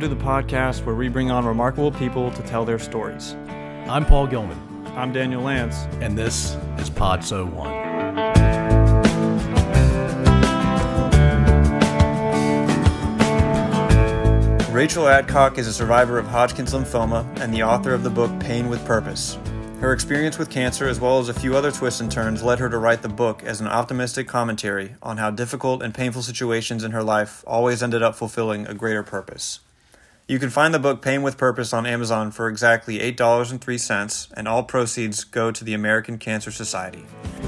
Welcome to the podcast where we bring on remarkable people to tell their stories. I'm Paul Gilman, I'm Daniel Lance. and this is Pod So One. Rachel Adcock is a survivor of Hodgkin's lymphoma and the author of the book Pain with Purpose. Her experience with cancer, as well as a few other twists and turns, led her to write the book as an optimistic commentary on how difficult and painful situations in her life always ended up fulfilling a greater purpose. You can find the book Pain with Purpose on Amazon for exactly $8.03, and all proceeds go to the American Cancer Society.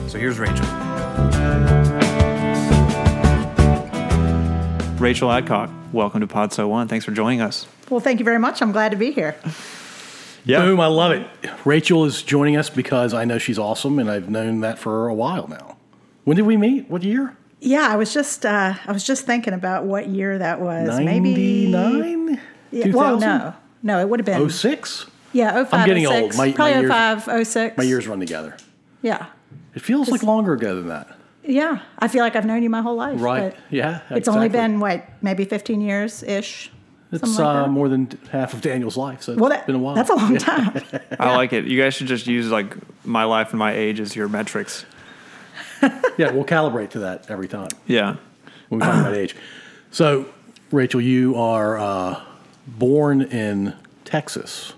So here's Rachel. Rachel Adcock, welcome to Pod So One. Thanks for joining us. Well, thank you very much. I'm glad to be here. Yeah. Boom, I love it. Rachel is joining us because I know she's awesome, and I've known that for a while now. When did we meet? What year? Yeah, I was just uh, I was just thinking about what year that was. Maybe 99? Yeah, well, no, no, it would have been 06? yeah, 05, I'm getting 06, old. My- my probably years- 05, 06. My years run together. Yeah, It feels like longer ago than that. yeah. I feel like I've known you my whole life. Right. but Yeah. It's only been what maybe 15 years ish. It's something like uh, more than half of Daniel's life, so it's Well, that, been a while. that's a long time. I like it. You guys should just use like my life and my age as your metrics. yeah, we'll calibrate to that every time. Yeah. when we talk about age. So, Rachel, you are uh, born in Texas,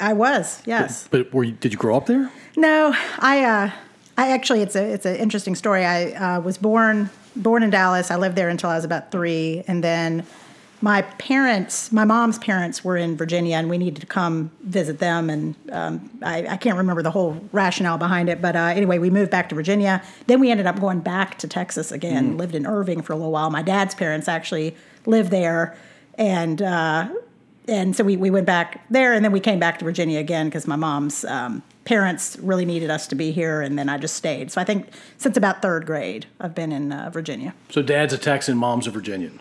I was yes. but were you, did you grow up there? No, I uh, I actually it's a it's an interesting story. I uh, was born born in Dallas. I lived there until I was about three, and then my parents, my mom's parents, were in Virginia, and we needed to come visit them. And um, I, I can't remember the whole rationale behind it, but uh, anyway, we moved back to Virginia. Then we ended up going back to Texas again. Lived in Irving for a little while. My dad's parents actually lived there, and. Uh, and so we, we went back there and then we came back to virginia again because my mom's um, parents really needed us to be here and then i just stayed so i think since about third grade i've been in uh, virginia So, dad's a Texan, mom's a Virginian.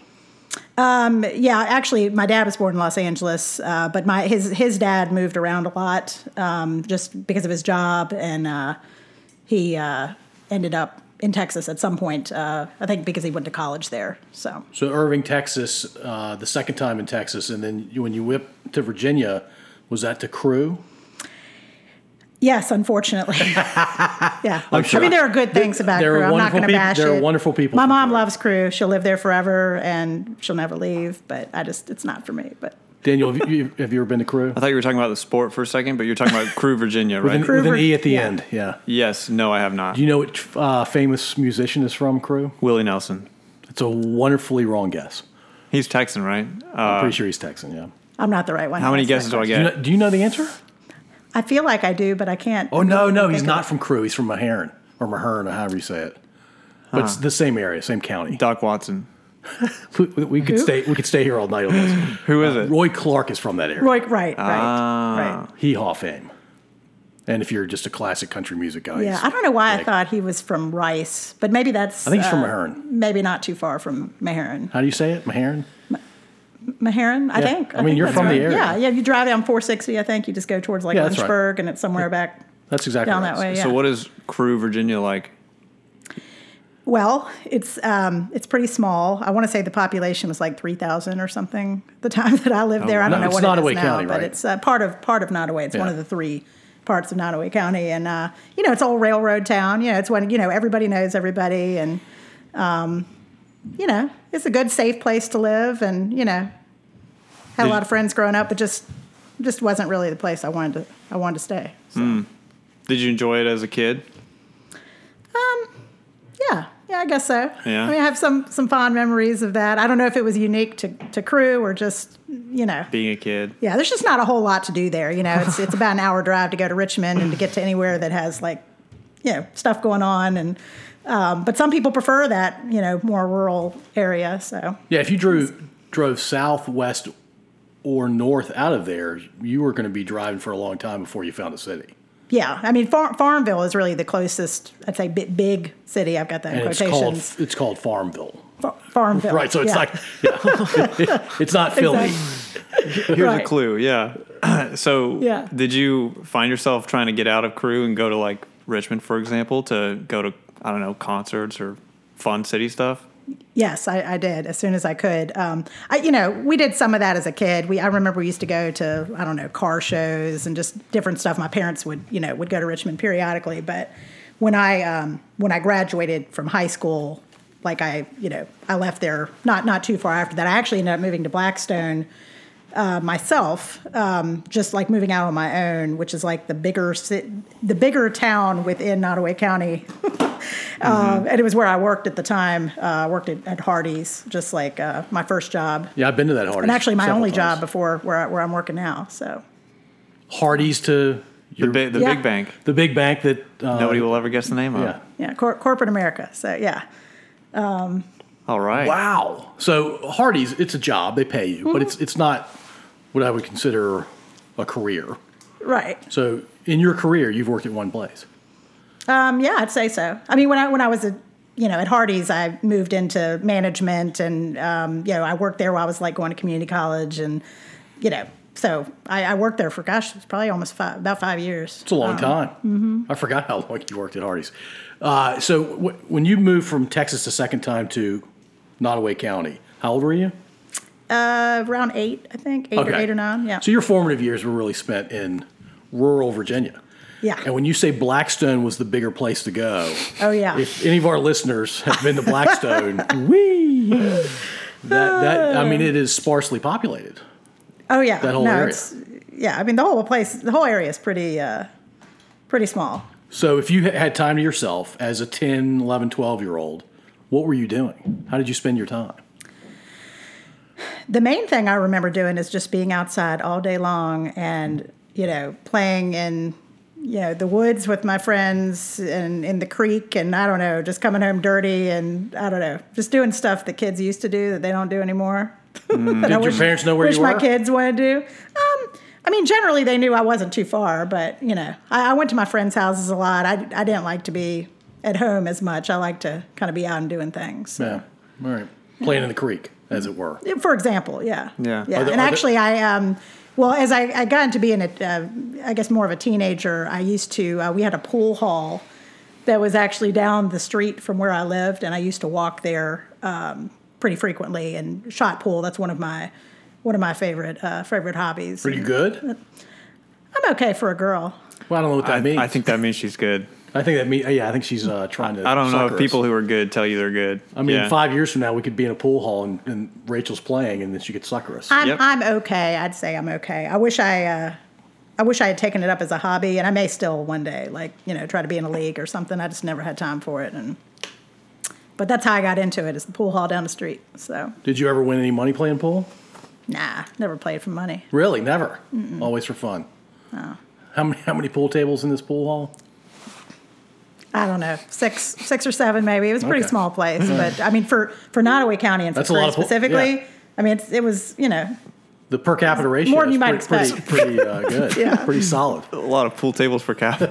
yeah actually my dad was born in los angeles uh, but my his his dad moved around a lot um, just because of his job and uh, he uh, ended up in texas at some point uh, i think because he went to college there so So, Irving, Texas, uh, the second time in Texas, and then when you whipped to Virginia, was that to Crewe? Yes, unfortunately. yeah. I'm sure- I mean, there are good things about there Crewe. I'm not going to bash there are it. wonderful people My mom Crewe. loves Crewe. She'll live there forever, and she'll never leave. But I just, it's not for me. But Daniel, have you, have you ever been to Crewe? I thought you were talking about the sport for a second, but you're talking about Crewe Virginia, With right? an, Crewe with an E at the yeah. end, yeah. yes. No, I have not. Do you know which uh, famous musician is from Crewe? Willie Nelson. It's a wonderfully wrong guess. He's Texan, right? I'm Uh, pretty sure he's Texan, yeah. I'm not the right one. how many guesses do I question. Do you, get? know, do you know the answer? I feel like I do, but I can't. Oh no, no, he's not it. from Crewe. He's from Meherrin or Meherrin, or however you say it. But it's the same area, same county. Doc Watson. We, we could Who? stay. We could stay here all night on this. Who is it? Roy Clark is from that area. Roy, right, right, Ah. right. Hee Haw fame. And if you're just a classic country music guy, Yeah, I don't know why I thought he was from Rice, but maybe that's. I think he's from uh, Meherrin. Maybe not too far from Meherrin. How do you say it? Meherrin. Meherrin, I Yeah. think. I mean, think you're that's from the area. Yeah, yeah. You drive down 460, I think. You just go towards like Yeah, that's right. Lynchburg, and it's somewhere back That's exactly down right. that way. Yeah. So, what is Crewe Virginia like? Well, it's um, it's pretty small. I want to say the population was like three thousand or something the time that I lived there. I don't know what it Nottoway is now, County, but it's uh, part of part of Nottoway. It's one of the three parts of Nottoway County, and uh, you know, it's all railroad town. You know, it's when you know everybody knows everybody, and um, you know, it's a good, safe place to live, and you know, had a lot of friends growing up, but just just wasn't really the place I wanted to I wanted to stay. So. Did you enjoy it as a kid? Yeah, yeah, I guess so. Yeah. I mean, I have some some fond memories of that. I don't know if it was unique to, to Crewe or just you know. Being a kid? Yeah, there's just not a whole lot to do there. You know, it's it's about an hour drive to go to Richmond and to get to anywhere that has like, you know, stuff going on. And um, but some people prefer that you know more rural area. So Yeah, if you drew drove southwest or north out of there, you were going to be driving for a long time before you found a city. Yeah, I mean, Far- Farmville is really the closest. I'd say big, big city. I've got that in And it's called it's called Farmville. Fa- Farmville. Right, so it's yeah. like yeah. it's not Philly. Exactly. Here's Right. a clue. Yeah. so, Yeah. did you find yourself trying to get out of Crewe and go to like Richmond, for example, to go to I don't know concerts or fun city stuff? Yes, I, I did as soon as I could. Um, I, you know, we did some of that as a kid. We, I remember we used to go to, I don't know, car shows and just different stuff. My parents would, you know, would go to Richmond periodically. But when I, um, when I graduated from high school, like I, you know, I left there not not too far after that. I actually ended up moving to Blackstone uh, myself, um, just like moving out on my own, which is like the bigger ci- the bigger town within Nottoway County. Um, and it was where I worked at the time. Uh, I worked at, at Hardee's, just like uh, my first job, Yeah, I've been to that Hardee's. and actually my only times. job before where, I, where I'm working now. So Hardee's to The, your, big, the Yeah. big bank. the big bank that uh, Nobody will ever guess the name of. Yeah. yeah, cor- corporate America. So yeah, All right. Wow. So Hardee's, it's a job. They pay you, but it's it's not what I would consider a career. right. So in your career, you've worked at one place. Um, yeah, I'd say so. I mean, when I when I was a you know at Hardee's, I moved into management, and um, you know I worked there while I was like going to community college, and you know, so I, I worked there for gosh, it's probably almost five, about five years. It's a long time. I forgot how long you worked at Hardee's. Uh, so w- when you moved from Texas the second time to Nottoway County, how old were you? Uh, around eight, I think, eight or eight or nine. Yeah, So your formative years were really spent in rural Virginia. yeah. And when you say Blackstone was the bigger place to go, Oh yeah. if any of our listeners have been to Blackstone, wee, that, that I mean, it is sparsely populated. oh yeah. that whole no, area. Yeah, I mean the whole place, the whole area is pretty, uh, pretty small. So if you had time to yourself as a 10, 11, 12 year old, what were you doing? How did you spend your time? The main thing I remember doing is just being outside all day long and, you know, playing in, you know, the woods with my friends and in the creek and I don't know, just coming home dirty and I don't know, just doing stuff that kids used to do that they don't do anymore. Mm. Did your wish- parents know where wish you my kids want to do. Um, I mean, generally they knew I wasn't too far, but you know, I, I went to my friends' houses a lot. I, I didn't like to be at home as much. I like to kind of be out and doing things. So. Yeah. All right. Playing in the creek, as it were. For example, yeah. Yeah. Yeah. There- and are there- actually, I, um, well, as I, I got into being a, uh, I guess more of a teenager, I used to, uh, we had a pool hall that was actually down the street from where I lived, and I used to walk there um, pretty frequently and shot pool. That's one of my, one of my favorite, uh, favorite hobbies. Pretty good? I'm okay for a girl. Well, I don't know what that I, means. I think that means she's good. I think that means, yeah, I think she's uh, trying to. I don't know sucker if people who are good tell you they're good. I mean, Yeah. five years from now, we could be in a pool hall and, and Rachel's playing, and then she could sucker us. I'm, Yep. I'm okay. I'd say I'm okay. I wish I, uh, I wish I had taken it up as a hobby, and I may still one day, like you know, try to be in a league or something. I just never had time for it, and but that's how I got into it. Is the pool hall down the street. So Did you ever win any money playing pool? nah, never played for money. Really? Never. Always for fun. Oh. How many how many pool tables in this pool hall? I don't know, six, six or seven maybe. It was a pretty Okay. small place, but I mean, for for Nottoway County and for That's a Prairie lot of pool- specifically, yeah. I mean, it's, it was you know, The per capita ratio More than is you might pretty, expect. pretty, pretty uh, good. Yeah. Pretty solid. a lot of pool tables per cap. per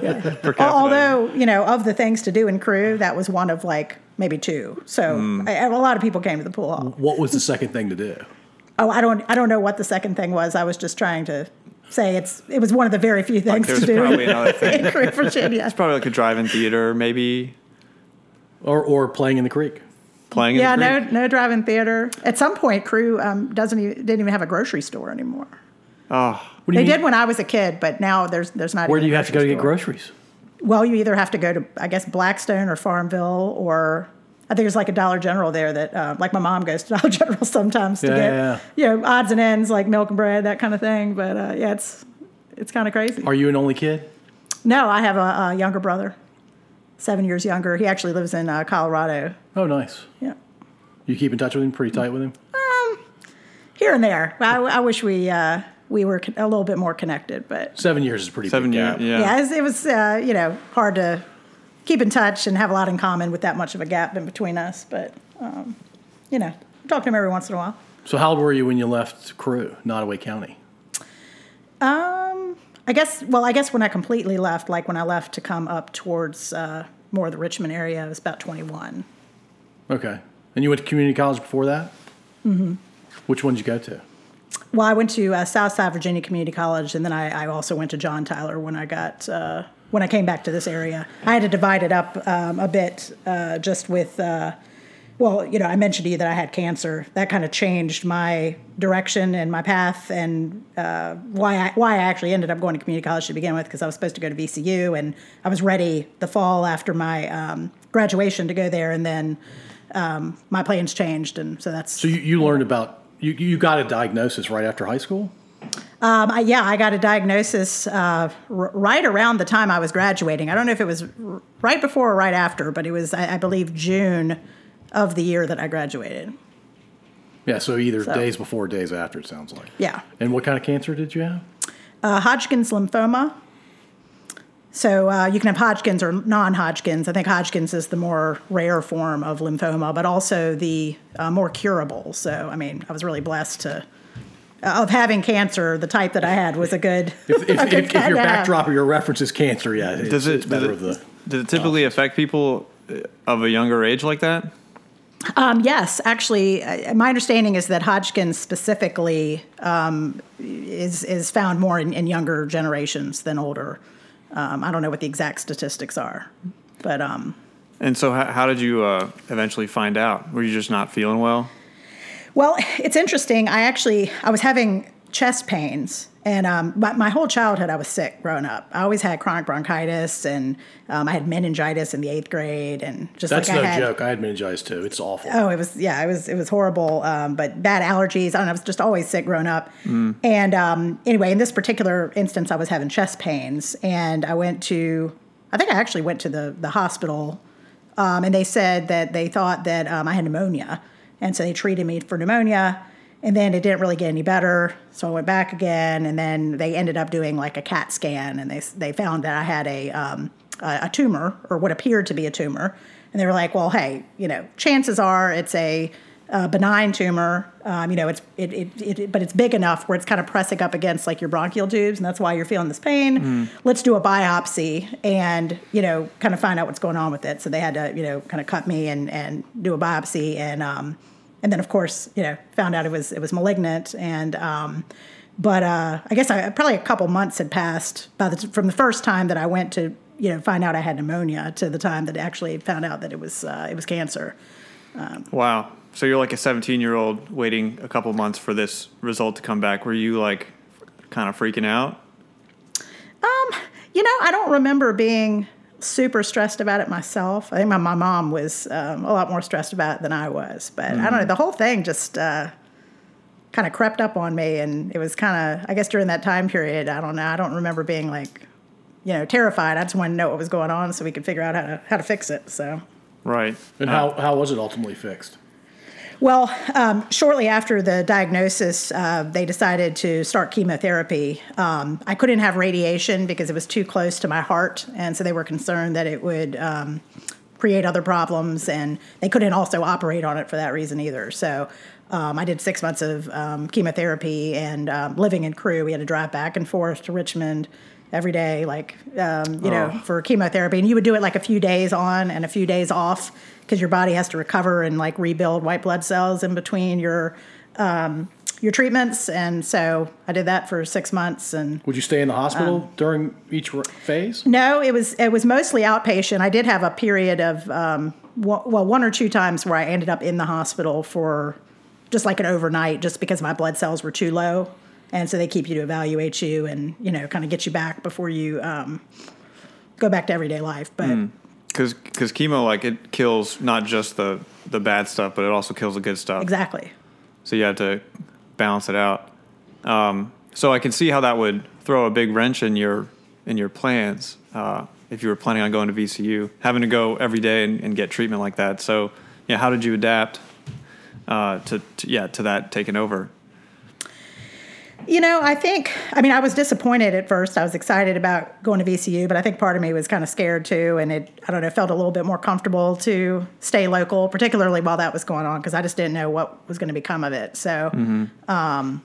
capita. although you know, of the things to do in Crewe, that was one of like maybe two. So I, a lot of people came to the pool hall. What was the second thing to do? Oh, I don't I don't know what the second thing was. I was just trying to say it's it was one of the very few things there's to do probably another thing. in Crewe, Virginia. It's probably like a drive-in theater, maybe Or or playing in the creek? playing. Yeah, in the no creek. no drive-in theater. At some point, Crewe um, doesn't even, didn't even have a grocery store anymore. Oh, What do They you did when I was a kid, but now there's there's not. Where do you a have to go to get groceries? Well, you either have to go to I guess Blackstone or Farmville, or I think there's like a Dollar General there that uh, like my mom goes to Dollar General sometimes to Yeah, get yeah, you know odds and ends like milk and bread that kind of thing. But uh, yeah, it's it's kind of crazy. Are you an only kid? No, I have a, a younger brother, seven years younger. He actually lives in uh, Colorado. Oh, nice. Yeah, You keep in touch with him? Pretty tight with him? Um, here and there. I, I wish we uh, we were a little bit more connected, but Seven years is pretty seven years. Yeah. yeah, it was, it was uh, you know hard to keep in touch and have a lot in common with that much of a gap in between us. But um, you know, talk to him every once in a while. So how old were you when you left Crewe, Nottoway County? Um, I guess. Well, I guess when I completely left, like when I left to come up towards uh, more of the Richmond area, I was about twenty one. Okay. And you went to community college before that? Mm-hmm. Which one did you go to? Well, I went to uh, Southside Virginia Community College, and then I, I also went to John Tyler when I got uh, when I came back to this area. I had to divide it up um, a bit, uh, just with uh, well, you know, I mentioned to you that I had cancer. That kind of changed my direction and my path, and uh, why I why I actually ended up going to community college to begin with, because I was supposed to go to VCU, and I was ready the fall after my um, graduation to go there, and then um, my plans changed, and so that's. So you, you learned about you you got a diagnosis right after high school. Um, I, yeah, I got a diagnosis uh, r- right around the time I was graduating. I don't know if it was r- right before or right after, but it was, I, I believe, June of the year that I graduated. Yeah, so either So- days before, or days after. It sounds like. Yeah. And what kind of cancer did you have? Uh, Hodgkin's lymphoma. So uh, you can have Hodgkin's or non-Hodgkin's. I think Hodgkin's is the more rare form of lymphoma, but also the uh, more curable. So I mean, I was really blessed to of having cancer. The type that I had was a good. If, if, a good if, if your backdrop or your reference is cancer, yeah, it's, Does it it's better does of it, the. does it typically affect people uh, of a younger age like that? Um, yes, actually, uh, my understanding is that Hodgkin's specifically um, is is found more in, in younger generations than older. Um, I don't know what the exact statistics are, but um, And so, how, how did you uh, eventually find out? Were you just not feeling well? Well, it's interesting. I actually I was having chest pains, and um, my, my whole childhood I was sick growing up. I always had chronic bronchitis, and um, I had meningitis in the eighth grade, and just That's like no I had, joke. I had meningitis too. It's awful. Oh, it was yeah, it was it was horrible. Um, but bad allergies. I don't know. I was just always sick growing up. And um, anyway, in this particular instance, I was having chest pains, and I went to. I think I actually went to the the hospital, um, and they said that they thought that um, I had pneumonia, and so they treated me for pneumonia. And then it didn't really get any better, so I went back again, and then they ended up doing like a CAT scan, and they they found that I had a um, a, a tumor or what appeared to be a tumor, and they were like, well, hey, you know, chances are it's a, uh benign tumor. Um, you know, it's it, it, it but it's big enough where it's kind of pressing up against like your bronchial tubes, and that's why you're feeling this pain. Let's do a biopsy and you know, kind of find out what's going on with it. So they had to you know kind of cut me and and do a biopsy and um, and then of course you know found out it was it was malignant and um, but uh, I guess I, probably a couple months had passed by the, from the first time that I went to you know find out I had pneumonia to the time that I actually found out that it was uh, it was cancer. Wow. So you're like a 17 year old waiting a couple months for this result to come back. Were you like kind of freaking out? Um, You know, I don't remember being super stressed about it myself. I think my, my mom was um, a lot more stressed about it than I was. But I don't know, the whole thing just uh, kind of crept up on me. And it was kind of, I guess during that time period, I don't know, I don't remember being like, you know, terrified. I just wanted to know what was going on so we could figure out how to, how to fix it. So. Right. And how, how was it ultimately fixed? Well, um, shortly after the diagnosis, uh, they decided to start chemotherapy. Um, I couldn't have radiation because it was too close to my heart, and so they were concerned that it would um, create other problems, and they couldn't also operate on it for that reason either. So. Um, I did six months of um, chemotherapy and um, living in Crewe. We had to drive back and forth to Richmond every day, like um, you know, Oh. for chemotherapy. And you would do it like a few days on and a few days off because your body has to recover and like rebuild white blood cells in between your um, your treatments. And so I did that for six months. And Would you stay in the hospital Um, during each phase? no, it was it was mostly outpatient. I did have a period of um, w- well, one or two times where I ended up in the hospital for just like an overnight, just because my blood cells were too low, and so they keep you to evaluate you and you know kind of get you back before you um, go back to everyday life. But Because because chemo like it kills not just the the bad stuff, but it also kills the good stuff. exactly. So you have to balance it out. Um, so I can see how that would throw a big wrench in your in your plans uh, if you were planning on going to VCU, having to go every day and, and get treatment like that. So yeah, how did you adapt uh, to, to yeah to that taking over? You know, I think, I mean, I was disappointed at first. I was excited about going to VCU, but I think part of me was kind of scared too. And it, I don't know, felt a little bit more comfortable to stay local, particularly while that was going on, because I just didn't know what was going to become of it. So, um,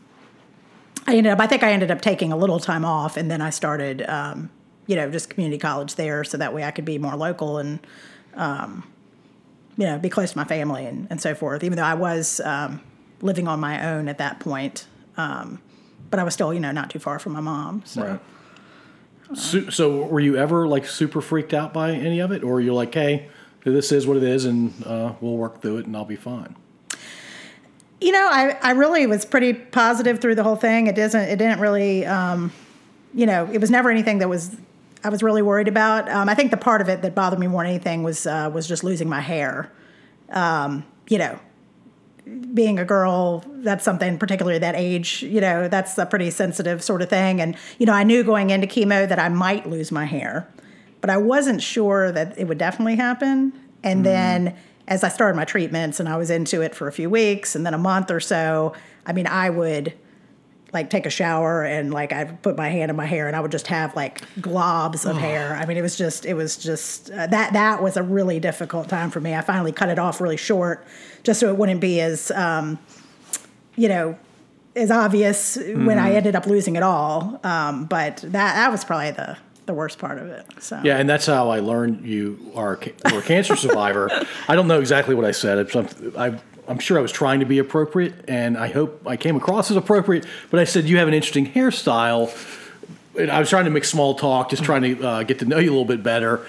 I ended up, I think I ended up taking a little time off and then I started, um, you know, just community college there so that way I could be more local and, um, you know, be close to my family and, and so forth, even though I was um, living on my own at that point. Um, but I was still, you know, not too far from my mom. So. So, so were you ever like super freaked out by any of it, or you're like, hey, this is what it is, and uh, we'll work through it, and I'll be fine. You know, I, I really was pretty positive through the whole thing. It doesn't. It didn't really. Um, you know, it was never anything that was I was really worried about. Um, I think the part of it that bothered me more than anything was uh, was just losing my hair. Um, you know, being a girl, that's something particularly that age. You know, that's a pretty sensitive sort of thing. And you know, I knew going into chemo that I might lose my hair, but I wasn't sure that it would definitely happen. And mm. then as I started my treatments and I was into it for a few weeks and then a month or so, I mean, I would like take a shower and like I put my hand in my hair and I would just have like globs of hair. I mean, it was just it was just uh, that that was a really difficult time for me. I finally cut it off really short, just so it wouldn't be as um, you know as obvious mm-hmm. when I mm-hmm. ended up losing it all. Um, but that that was probably the the worst part of it. So yeah, and that's how I learned you are, are a cancer survivor. I don't know exactly what I said. I, I'm sure I was trying to be appropriate, and I hope I came across as appropriate. But I said you have an interesting hairstyle. And I was trying to make small talk, just trying to uh, get to know you a little bit better.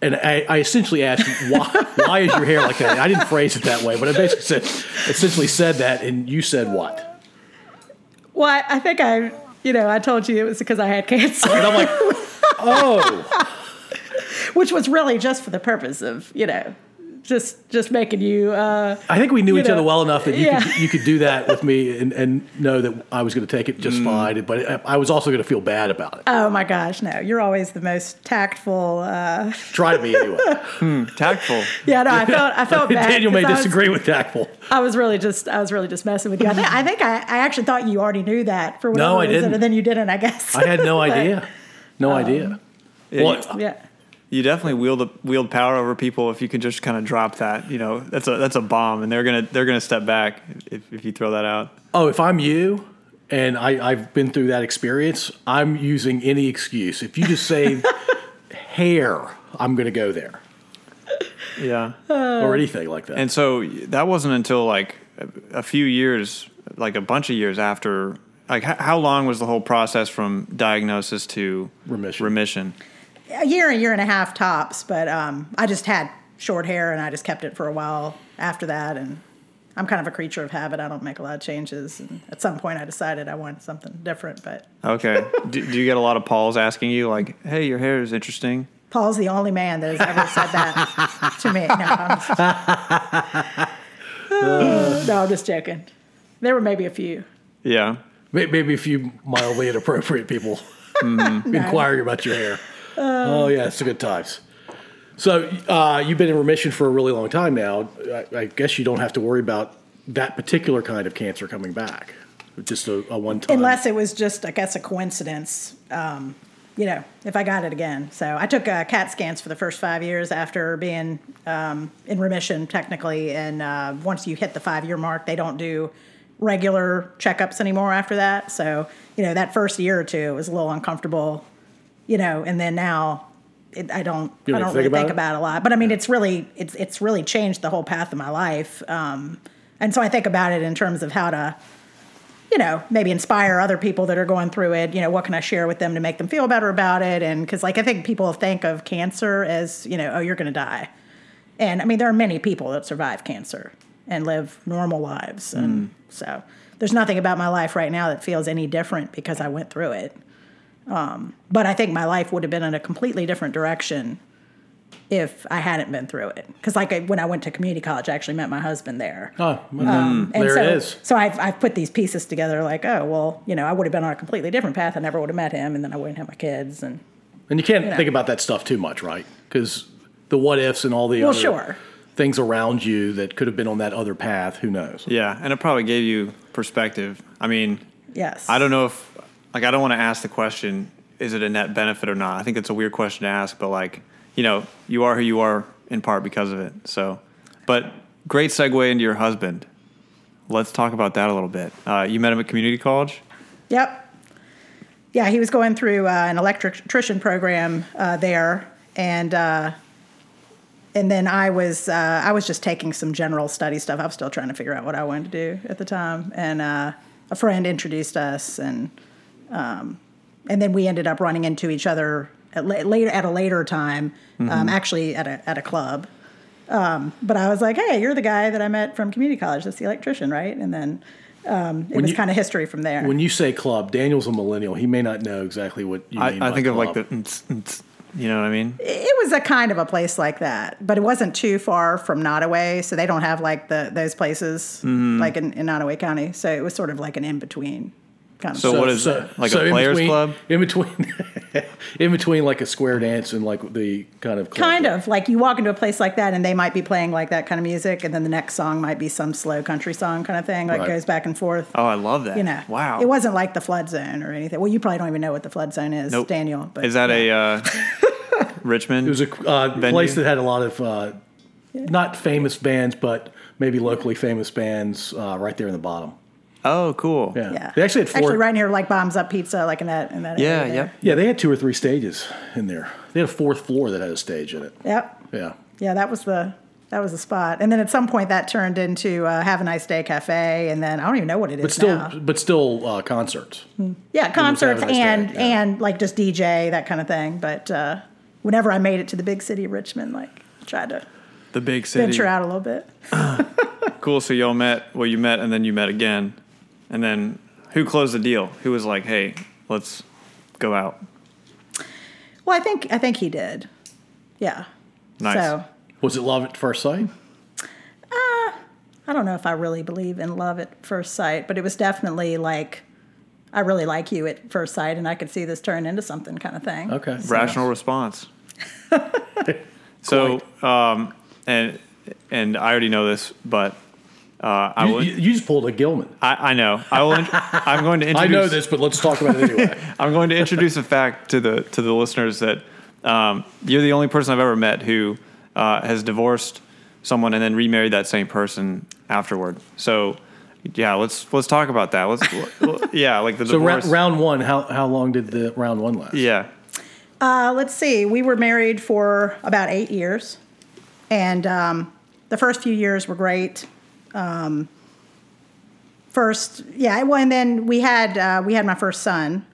And I, I essentially asked, why, why is your hair like that? I didn't phrase it that way, but I basically said, essentially said that, and you said what? Well, I think I, you know, I told you it was because I had cancer. And I'm like, oh. Which was really just for the purpose of, you know, just just making you. Uh, I think we knew each know, other well enough that you yeah. could you could do that with me and, and know that I was going to take it just mm. fine. But I was also going to feel bad about it. Oh my gosh, no! You're always the most tactful. Uh... Try to be anyway. hmm, tactful. Yeah, no, I felt I felt bad. Daniel may disagree with tactful. I was really just I was really just messing with you. I think I think I, I actually thought you already knew that for whatever no, I reason, didn't. and then you didn't. I guess I had no idea. No um, idea. Yeah, well, yeah you definitely wield wield power over people if you can just kind of drop that. You know, that's a that's a bomb, and they're gonna they're gonna step back if, if you throw that out. Oh, if I'm you, and I, I've been through that experience, I'm using any excuse. If you just say hair, I'm gonna go there. Yeah, or anything like that. And so that wasn't until like a few years, like a bunch of years after. Like, how long was the whole process from diagnosis to remission? Remission a year, a year and a half tops. But um, I just had short hair, and I just kept it for a while after that. And I'm kind of a creature of habit. I don't make a lot of changes. And at some point, I decided I wanted something different. But okay, do, do, you get a lot of Pauls asking you like, "Hey, your hair is interesting"? Paul's the only man that has ever said that to me. No, I'm just, no, I'm just joking. There were maybe a few. Yeah, maybe a few mildly inappropriate people mm-hmm. inquiring about your hair oh yeah, it's a good times. So uh, you've been in remission for a really long time now. I, I, guess you don't have to worry about that particular kind of cancer coming back. Just a, a one time. Unless it was just, I guess, a coincidence. Um, you know, if I got it again. So I took uh, CAT scans for the first five years after being um, in remission, technically. And uh, once you hit the five year mark, they don't do regular checkups anymore after that. So, you know, that first year or two, it was a little uncomfortable you know, and then now it, I don't I don't think really about think it? about it a lot. But I mean, it's really it's it's really changed the whole path of my life. Um, and so I think about it in terms of how to, you know, maybe inspire other people that are going through it. You know, what can I share with them to make them feel better about it? And because like I think people think of cancer as you know, oh, you're going to die. And I mean, there are many people that survive cancer and live normal lives, and mm. so there's nothing about my life right now that feels any different because I went through it. Um, but I think my life would have been in a completely different direction if I hadn't been through it. Because like I, when I went to community college, I actually met my husband there. Oh, um, there so, it is. So I've, I've put these pieces together. Like, oh well, you know, I would have been on a completely different path. I never would have met him, and then I wouldn't have my kids. And and you can't you know. think about that stuff too much, right? Because the what ifs and all the well, other sure. things around you that could have been on that other path. Who knows? Yeah, and it probably gave you perspective. I mean, yes. I don't know if like I don't want to ask the question, is it a net benefit or not? I think it's a weird question to ask, but like, you know, you are who you are in part because of it. So, but great segue into your husband. Let's talk about that a little bit. Uh, you met him at community college. Yep. Yeah, he was going through uh, an electrician program uh, there, and uh, and then I was uh, I was just taking some general study stuff. I was still trying to figure out what I wanted to do at the time, and uh, a friend introduced us, and um, and then we ended up running into each other at later at a later time, um, mm-hmm. um, actually at a at a club, Um, but I was like, hey, you're the guy that I met from community college. That's the electrician, right? And then um, it was kind of history from there. When you say club, Daniel's a millennial. He may not know exactly what you I, mean. I by think of like the, ntz, ntz, you know what I mean? it was a kind of a place like that, but it wasn't too far from Nottoway, so they don't have like the those places Mm-hmm. like in, in Nottoway County. So it was sort of like an in between kind of. So what is it? Like a in players between- club? In between, in between, like a square dance and like the kind of club Kind of like you walk into a place like that, and they might be playing like that kind of music, and then the next song might be some slow country song kind of thing, like Right. goes back and forth. Oh, I love that. you know, Wow. It wasn't like the flood zone or anything. Well, you probably don't even know what the flood zone is, Nope. Daniel. But Is that yeah. a uh, Richmond? It was a uh, place that had a lot of uh, not famous bands, but maybe locally famous bands uh, right there in the bottom. Oh, cool. Yeah, Yeah, they actually had four. Actually, right near like Bottoms Up Pizza, like in that in that. Yeah, area yep. Yeah, they had two or three stages in there. They had a fourth floor that had a stage in it. Yep. Yeah. Yeah, that was the that was the spot. And then at some point that turned into uh, Have a Nice Day Cafe, and then I don't even know what it is But still, now. but still, uh, concerts. Yeah, concerts Nice and yeah. and like just DJ that kind of thing. But uh, whenever I made it to the big city of Richmond, like tried to The big city. venture out a little bit. Cool. So y'all met. Well, you met, and then you met again, and then who closed the deal? Who was like, "Hey, let's go out." Well, I think I think he did. Yeah. Nice. So Was it love at first sight? I don't know if I really believe in love at first sight, but it was definitely like I really like you at first sight, and I could see this turn into something kind of thing. Okay. Rational response. so, um, and and I already know this, but uh, I You, will. you, you just pulled a Gilman. I, I know. I will. int- I'm going to Introduce, I introduce. know this, but let's talk about it anyway. I'm going to introduce a fact to the to the listeners that um, you're the only person I've ever met who uh, has divorced someone and then remarried that same person afterward. So, yeah, let's let's talk about that. Let's yeah, like the so ra- round one, how how long did the round one last? yeah, Uh, let's see. We were married for about eight years, and um, the first few years were great. Um, first, yeah, well, and then we had uh, we had my first son,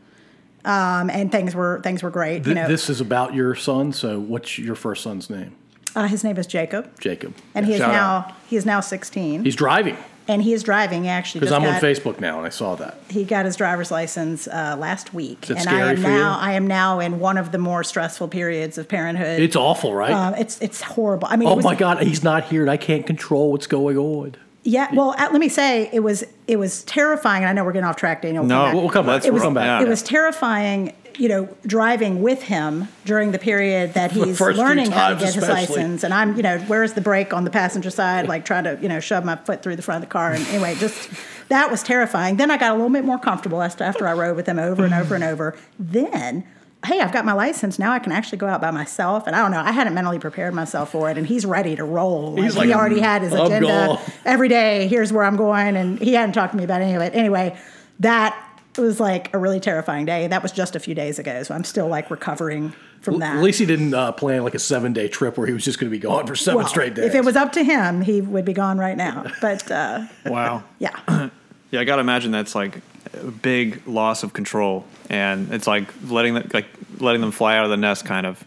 um, and things were things were great. Th- you know, This is about your son. So, what's your first son's name? uh, his name is Jacob, Jacob. and he is now he is now sixteen, He's driving and he is driving. Actually because I'm on Facebook now and I saw that. he got his driver's license uh, last week, and I am for you? now I am now in one of the more stressful periods of parenthood. It's awful, right? um, it's it's horrible. I mean, oh was- my God, he's not here and I can't control what's going on. Yeah, well, uh, let me say it was it was terrifying. and I know we're getting off track, Daniel. no. We'll come back. let's It was We'll come back. it was terrifying. You know, driving with him during the period that he's learning how to get his license, and I'm, you know, where's the brake on the passenger side? Like trying to, you know, shove my foot through the front of the car, and anyway, just that was terrifying. Then I got a little bit more comfortable after I rode with him over and over and over. Then. Hey, I've got my license now. I can actually go out by myself, and I don't know. I hadn't mentally prepared myself for it, and he's ready to roll. He's Like, he already had his agenda gone." every day. Here's where I'm going, and he hadn't talked to me about any of it. Anyway, that was like a really terrifying day. That was just a few days ago, so I'm still like recovering from that. At least he didn't uh, plan like a seven day trip where he was just going to be gone for seven Well, straight days. If it was up to him, he would be gone right now. But uh, wow. yeah, Yeah, I gotta imagine that's like a big loss of control, and it's like letting them like letting them fly out of the nest, kind of,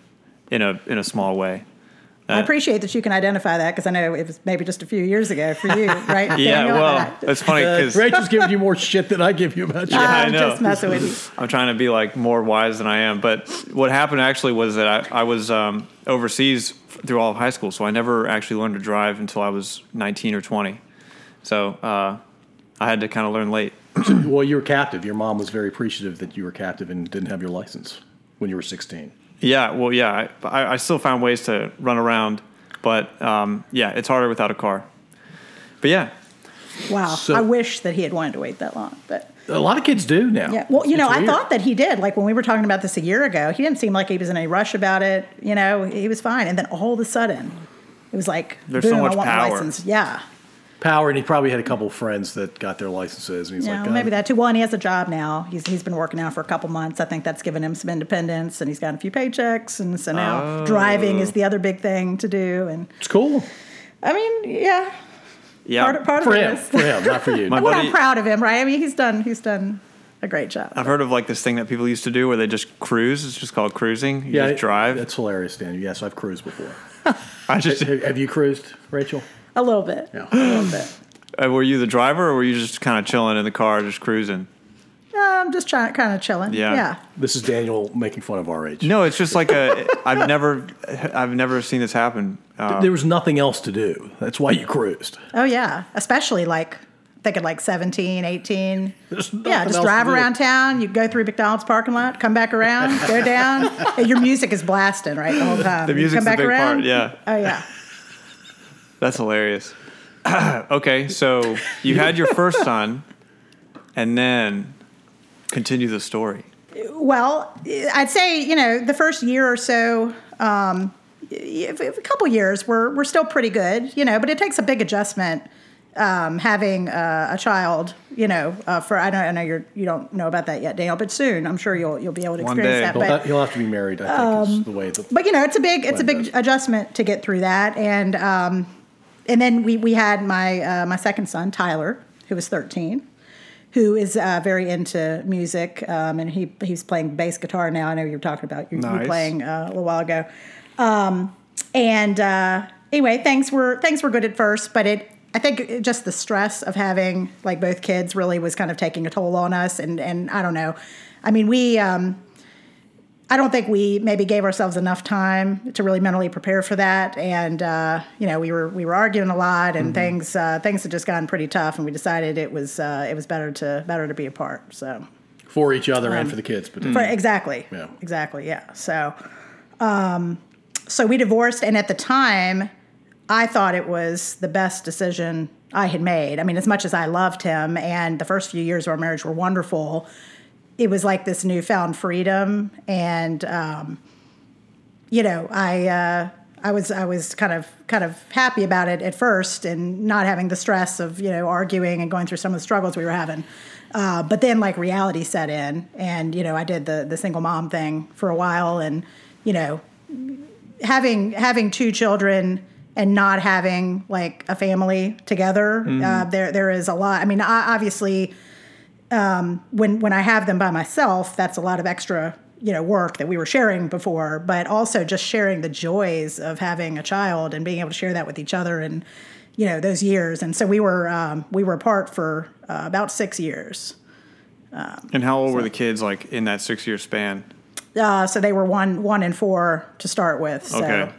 in a in a small way. I appreciate that you can identify that because I know it was maybe just a few years ago for you, right? Yeah, well, That- it's funny uh, because Rachel's giving you more shit than I give you about you. Yeah, I I'm know. just messing with you. I'm trying to be like more wise than I am. But what happened actually was that I, I was um, overseas through all of high school, so I never actually learned to drive until I was 19 or 20. So uh, I had to kind of learn late. Well, you were captive. Your mom was very appreciative that you were captive and didn't have your license when you were 16. Yeah, well, yeah, I, I I still found ways to run around, but um, yeah, it's harder without a car. But yeah, Wow, So- I wish that he had wanted to wait that long, but. A lot of kids do now. Yeah. Well, you know, It's I thought that he did. Like when we were talking about this a year ago, he didn't seem like he was in any rush about it. You know, he was fine. And then all of a sudden, it was like, There's boom, so much I want power. my license. Yeah. Power, and he probably had a couple friends that got their licenses, and he's Yeah, like, maybe "Uh, that too. Well, and he has a job now. He's he's been working now for a couple months. I think that's given him some independence, and he's got a few paychecks, and so now Oh. driving is the other big thing to do. And It's cool I mean, yeah, yeah. part, part for of it him. is. For him, not for you. My Well, buddy- I'm proud of him, right? I mean, he's done he's done a great job. I've heard of like this thing that people used to do where they just cruise. It's just called cruising. You yeah, just drive. That's hilarious, Dan. Yes, I've cruised before. I just Have have you cruised, Rachel? A little bit. Yeah. A little bit. uh, were you the driver or were you just kind of chilling in the car, just cruising? Uh, I'm just trying, kind of chilling. Yeah. Yeah. This is Daniel making fun of our age. No, it's just like a. I've never, I've never seen this happen. Uh, There was nothing else to do. That's why you cruised. Oh yeah. Especially like thinking like 17, 18. Yeah, just drive to do. around town. You go through McDonald's parking lot, come back around, go down. and your music is blasting right the whole time. The You music's come the back big part, around. yeah. Oh yeah. That's hilarious. okay, so you had your first son, and then continue the story. Well, I'd say you know the first year or so, um, y- a couple years, we're we're still pretty good, you know, but it takes a big adjustment um, having uh, a child, you know. Uh, for I don't I know you're you don't know about that yet, Daniel, but soon I'm sure you'll you'll be able to One experience day. that. He'll, But ha- he'll have to be married. I think is the way. The, but you know it's a big it's a big does. adjustment to get through that and um, and then we we had my uh, my second son Tyler who was 13 who is uh, very into music um, and he he's playing bass guitar now. I know you were talking about you, you playing uh, a little while ago. Um, and uh, anyway things were things were good at first but it I think it- just the stress of having like both kids really was kind of taking a toll on us. And and I don't know. I mean we um, I don't think we maybe gave ourselves enough time to really mentally prepare for that, and uh, you know we were we were arguing a lot, and things uh, things had just gotten pretty tough, and we decided it was uh, it was better to better to be apart. So for each other and for the kids. But for, exactly, Yeah. exactly, yeah. So, um, so we divorced, and at the time, I thought it was the best decision I had made. I mean, as much as I loved him, and the first few years of our marriage were wonderful, it was like this newfound freedom, and um, you know, I. Uh, I was I was kind of kind of happy about it at first, and not having the stress of you know arguing and going through some of the struggles we were having. Uh, but then like reality set in, and you know I did the the single mom thing for a while, and you know having having two children and not having like a family together, uh, there there is a lot. I mean, I, obviously, um, when when I have them by myself, that's a lot of extra you know work that we were sharing before, but also just sharing the joys of having a child and being able to share that with each other and you know those years. And so we were um, we were apart for uh, about six years. And how old were the kids like in that six year span? Uh, so they were one one and four to start with. So Okay.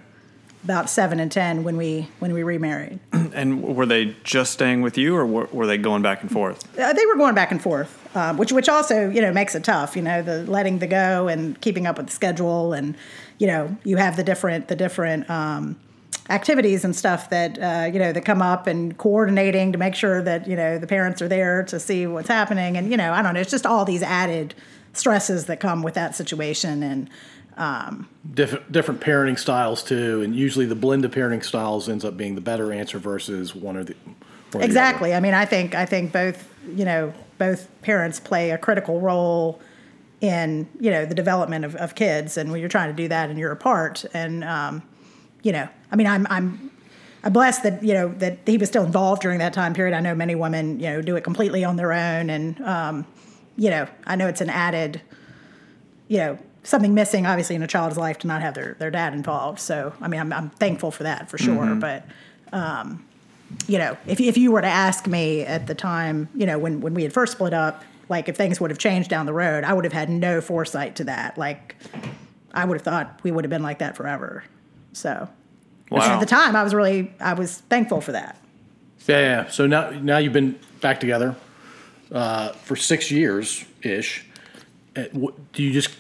About seven and ten when we when we remarried. And were they just staying with you, or were, were they going back and forth? Uh, they were going back and forth, um, which which also you know makes it tough. You know, the letting the go and keeping up with the schedule, and you know you have the different the different um, activities and stuff that uh, you know that come up, and coordinating to make sure that you know the parents are there to see what's happening, and you know I don't know, it's just all these added stresses that come with that situation, and different different parenting styles too, and usually the blend of parenting styles ends up being the better answer versus one or the or the Exactly. I mean, I think I think both you know both parents play a critical role in you know the development of, of kids, and when you're trying to do that and you're apart, and um, you know, I mean, I'm I'm I'm blessed that you know that he was still involved during that time period. I know many women you know do it completely on their own, and um, you know, I know it's an added you know something missing obviously in a child's life to not have their, their dad involved so i mean i'm, I'm thankful for that for sure but um, you know if, if you were to ask me at the time you know when, when we had first split up like if things would have changed down the road i would have had no foresight to that like i would have thought we would have been like that forever so Wow. at the time i was really i was thankful for that Yeah, yeah. So now, now you've been back together uh, for six years ish. Do you just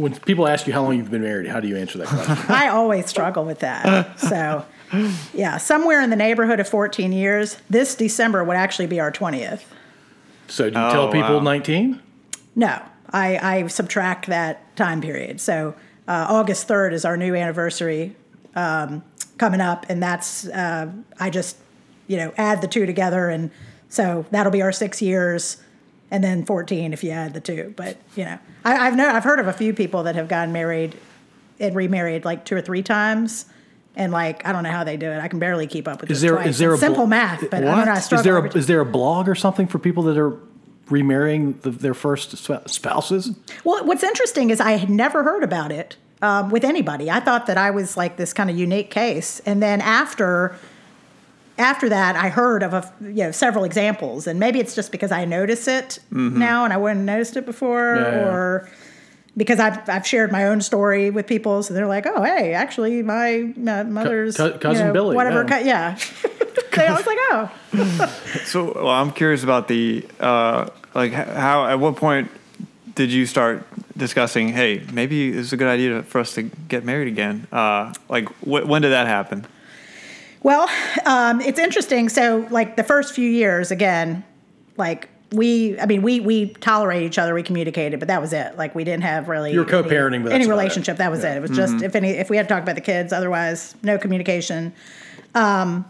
when people ask you how long you've been married, how do you answer that question? I always struggle with that. So, yeah, somewhere in the neighborhood of 14 years. This December would actually be our 20th. So do you Oh, tell people wow. nineteen? No, I, I subtract that time period. So, uh, August 3rd is our new anniversary um, coming up, and that's, uh, I just, you know, add the two together. And so that'll be our six years. And then 14 if you add the two. But, you know, I, I've, know, I've heard of a few people that have gotten married and remarried like two or three times. And like I don't know how they do it. I can barely keep up with Is there is there It's a simple blo- math? But I What? don't know. I Is there a, is there a blog or something for people that are remarrying the, their first sp- spouses? Well, what's interesting is I had never heard about it um, with anybody. I thought that I was like this kind of unique case. And then after after that, I heard of a, you know several examples, and maybe it's just because I notice it now and I wouldn't noticed it before, Yeah, yeah. or because I've I've shared my own story with people, so they're like, "Oh, hey, actually, my, my mother's cou- you cousin know, Billy, whatever." yeah. cou- Yeah, they I was like, "Oh, So well, I'm curious about the uh, like how at what point did you start discussing? Hey, maybe it's a good idea for us to get married again. Uh, like wh- when did that happen? Well, um, it's interesting. So, like the first few years, again, like we, I mean, we we tolerate each other, we communicated, but that was it. Like we didn't have really You were co-parenting, any, any relationship. That was it. It was just if any if we had to talk about the kids, otherwise no communication. Um,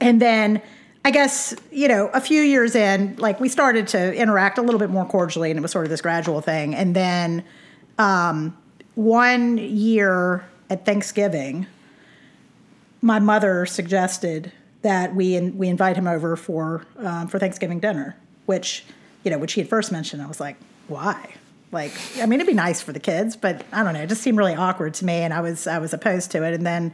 and then I guess you know a few years in, like we started to interact a little bit more cordially, and it was sort of this gradual thing. And then um, one year at Thanksgiving my mother suggested that we in, we invite him over for um, for Thanksgiving dinner, which you know, which he had first mentioned. I was like, why? Like, I mean, it'd be nice for the kids, but I don't know. It just seemed really awkward to me, and I was I was opposed to it. And then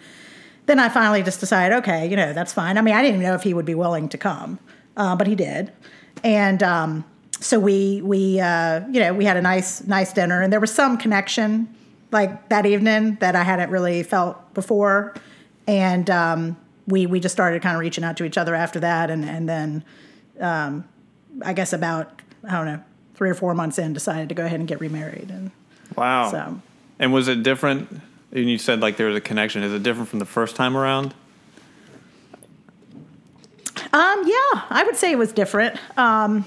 then I finally just decided, okay, you know, that's fine. I mean, I didn't even know if he would be willing to come, uh, but he did, and um, so we we uh, you know we had a nice nice dinner, and there was some connection like that evening that I hadn't really felt before, and um, we we just started kind of reaching out to each other after that, and and then um, I guess about I don't know three or four months in, decided to go ahead and get remarried, and Wow. so. And was it different? And you said like there was a connection. Is it different from the first time around? Um, yeah, I would say it was different. Um,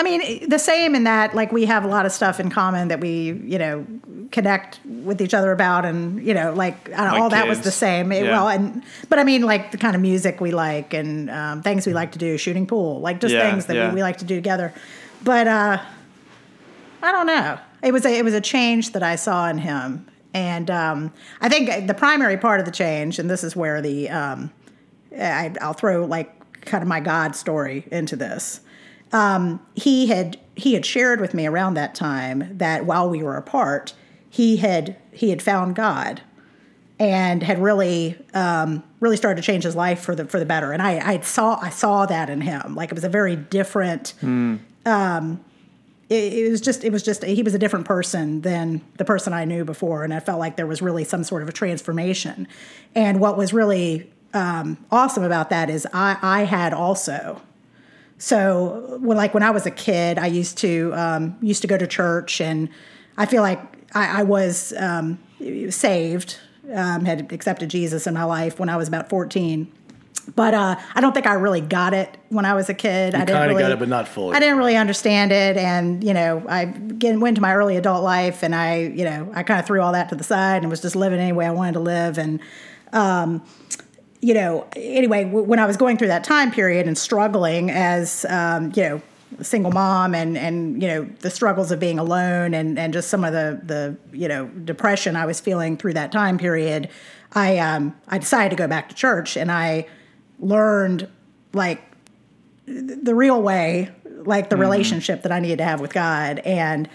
I mean, the same in that, like, we have a lot of stuff in common that we, you know, connect with each other about, and you know, like, Like all that was the same. It- Yeah. Well, and but I mean, like the kind of music we like and um, things we like to do, shooting pool, like just Yeah, things that yeah. we, we like to do together. But uh, I don't know. It was a, it was a change that I saw in him, and um, I think the primary part of the change, and this is where the um, I, I'll throw like kind of my God story into this. Um, he had he had shared with me around that time that while we were apart, he had he had found God and had really um, really started to change his life for the for the better. And I, I saw I saw that in him. Like it was a very different. Um, it, it was just it was just he was a different person than the person I knew before, and I felt like there was really some sort of a transformation. And what was really um, awesome about that is I I had also. So, when, like when I was a kid, I used to um, used to go to church, and I feel like I, I was um, saved, um, had accepted Jesus in my life when I was about fourteen. But uh, I don't think I really got it when I was a kid. I didn't kinda really got it, but not fully. I didn't really understand it, and you know, I get, went into my early adult life, and I, you know, I kind of threw all that to the side and was just living any way I wanted to live, and um, you know, anyway, w- when I was going through that time period and struggling as, um, you know, a single mom and, and, you know, the struggles of being alone and, and just some of the, the, you know, depression I was feeling through that time period, I, um, I decided to go back to church and I learned like the real way, like the relationship that I needed to have with God. And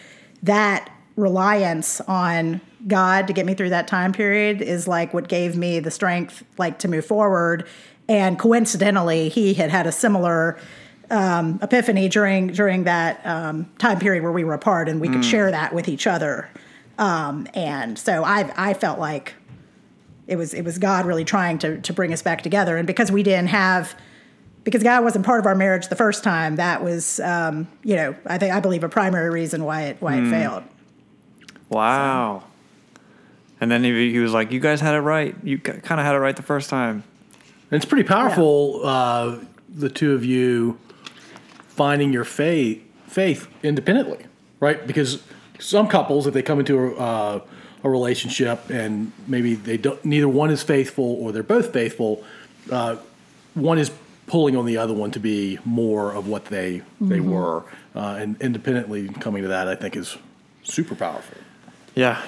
that reliance on God to get me through that time period is like what gave me the strength like to move forward. And coincidentally, he had had a similar um, epiphany during during that um, time period where we were apart, and we could share that with each other. Um, and so I I felt like it was it was God really trying to to bring us back together. And because we didn't have because God wasn't part of our marriage the first time, that was um, you know I think I believe a primary reason why it why it failed. Wow. And then he, he was like, "You guys had it right. You kind of had it right the first time." And it's pretty powerful, uh, the two of you finding your faith faith independently, right? Because some couples, if they come into a, uh, a relationship and maybe they don't, neither one is faithful or they're both faithful, uh, one is pulling on the other one to be more of what they they were, uh, and independently coming to that, I think is super powerful. Yeah.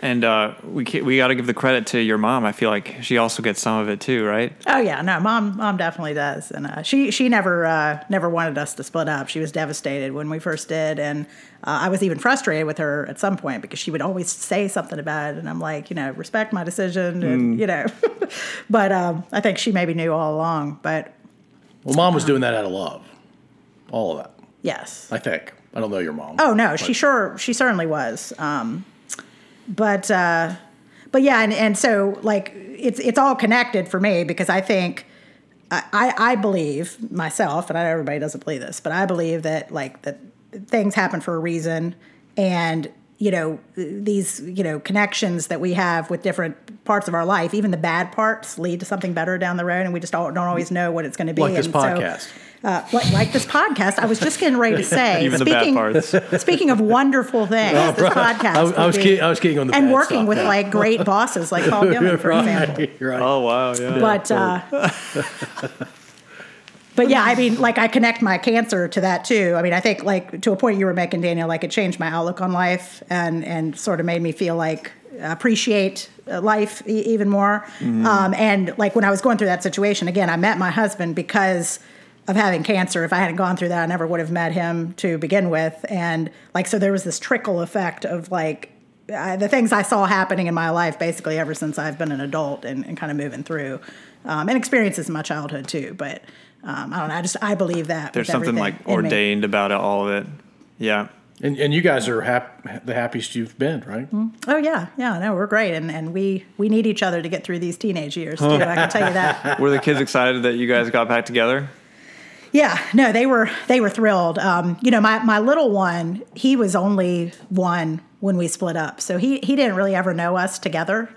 And uh, we we got to give the credit to your mom. I feel like she also gets some of it too, right? Oh yeah, no, mom, mom definitely does, and uh, she she never uh, never wanted us to split up. She was devastated when we first did, and uh, I was even frustrated with her at some point because she would always say something about it, and I'm like, you know, respect my decision, and you know, but um, I think she maybe knew all along. But Well, mom was doing that out of love. All of that, yes, I think. I don't know your mom. Oh no, she sure she certainly was. Um, but uh, but yeah, and, and so like it's it's all connected for me because I think I, I believe myself, and I know everybody doesn't believe this, but I believe that like that things happen for a reason, and you know these you know connections that we have with different parts of our life, even the bad parts, lead to something better down the road, and we just don't, don't always know what it's going to be. Like this and so, podcast. Uh, like, like this podcast, I was just getting ready to say. Even the bad speaking. Speaking of wonderful things, this podcast. I, was- I was be- kidding, I was kidding on the and bad working stuff, with yeah. like great bosses like Paul Gilman, for example. right, right. Oh wow, yeah. But uh, but yeah, I mean, like I connect my cancer to that too. I mean, I think like to a point you were making, Daniel, like it changed my outlook on life and and sort of made me feel like appreciate uh, life e- even more. Um, and like when I was going through that situation again, I met my husband because of having cancer. If I hadn't gone through that, I never would have met him to begin with. And like so, there was this trickle effect of like. Uh, the things I saw happening in my life basically ever since I've been an adult and, and kind of moving through, um, and experiences in my childhood too. But um, I don't know. I just I believe that There's something like in me. ordained about it, all of it. Yeah. And, and you guys are hap- the happiest you've been, right? Oh yeah, yeah. No, we're great, and and we we need each other to get through these teenage years too. I can tell you that. Were the kids excited that you guys got back together? Yeah, no, they were they were thrilled. Um, you know, my my little one, he was only one when we split up, so he he didn't really ever know us together.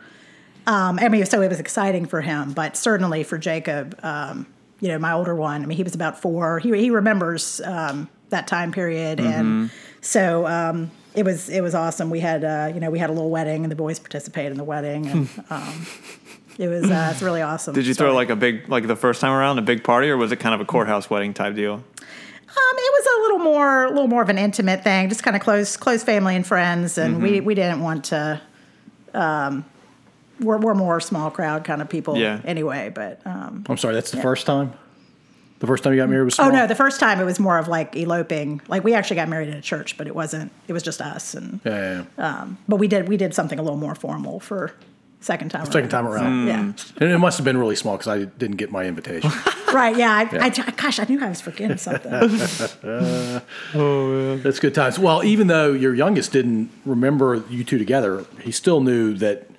Um, I mean, so it was exciting for him, but certainly for Jacob, um, you know, my older one. I mean, he was about four. He he remembers um, that time period, and so um, it was it was awesome. We had uh, you know we had a little wedding, and the boys participated in the wedding, and um, it was uh, it's really awesome. Did you throw like a big, like the first time around, a big party, or was it kind of a courthouse wedding type deal? Um, it was a little more, a little more of an intimate thing, just kind of close, close family and friends, and we we didn't want to. Um, we're we're more small crowd kind of people, Yeah. Anyway, but um, I'm sorry, that's the first time? The first time you got married was oh no, the first time it was more of like eloping. Like we actually got married in a church, but it wasn't. It was just us, and Yeah, yeah, yeah. but we did we did something a little more formal for second time. Second time around. Yeah. And it must have been really small because I didn't get my invitation. Right. Yeah. I, I, gosh, I knew I was forgetting something. Oh, that's good times. Well, even though your youngest didn't remember you two together, he still knew that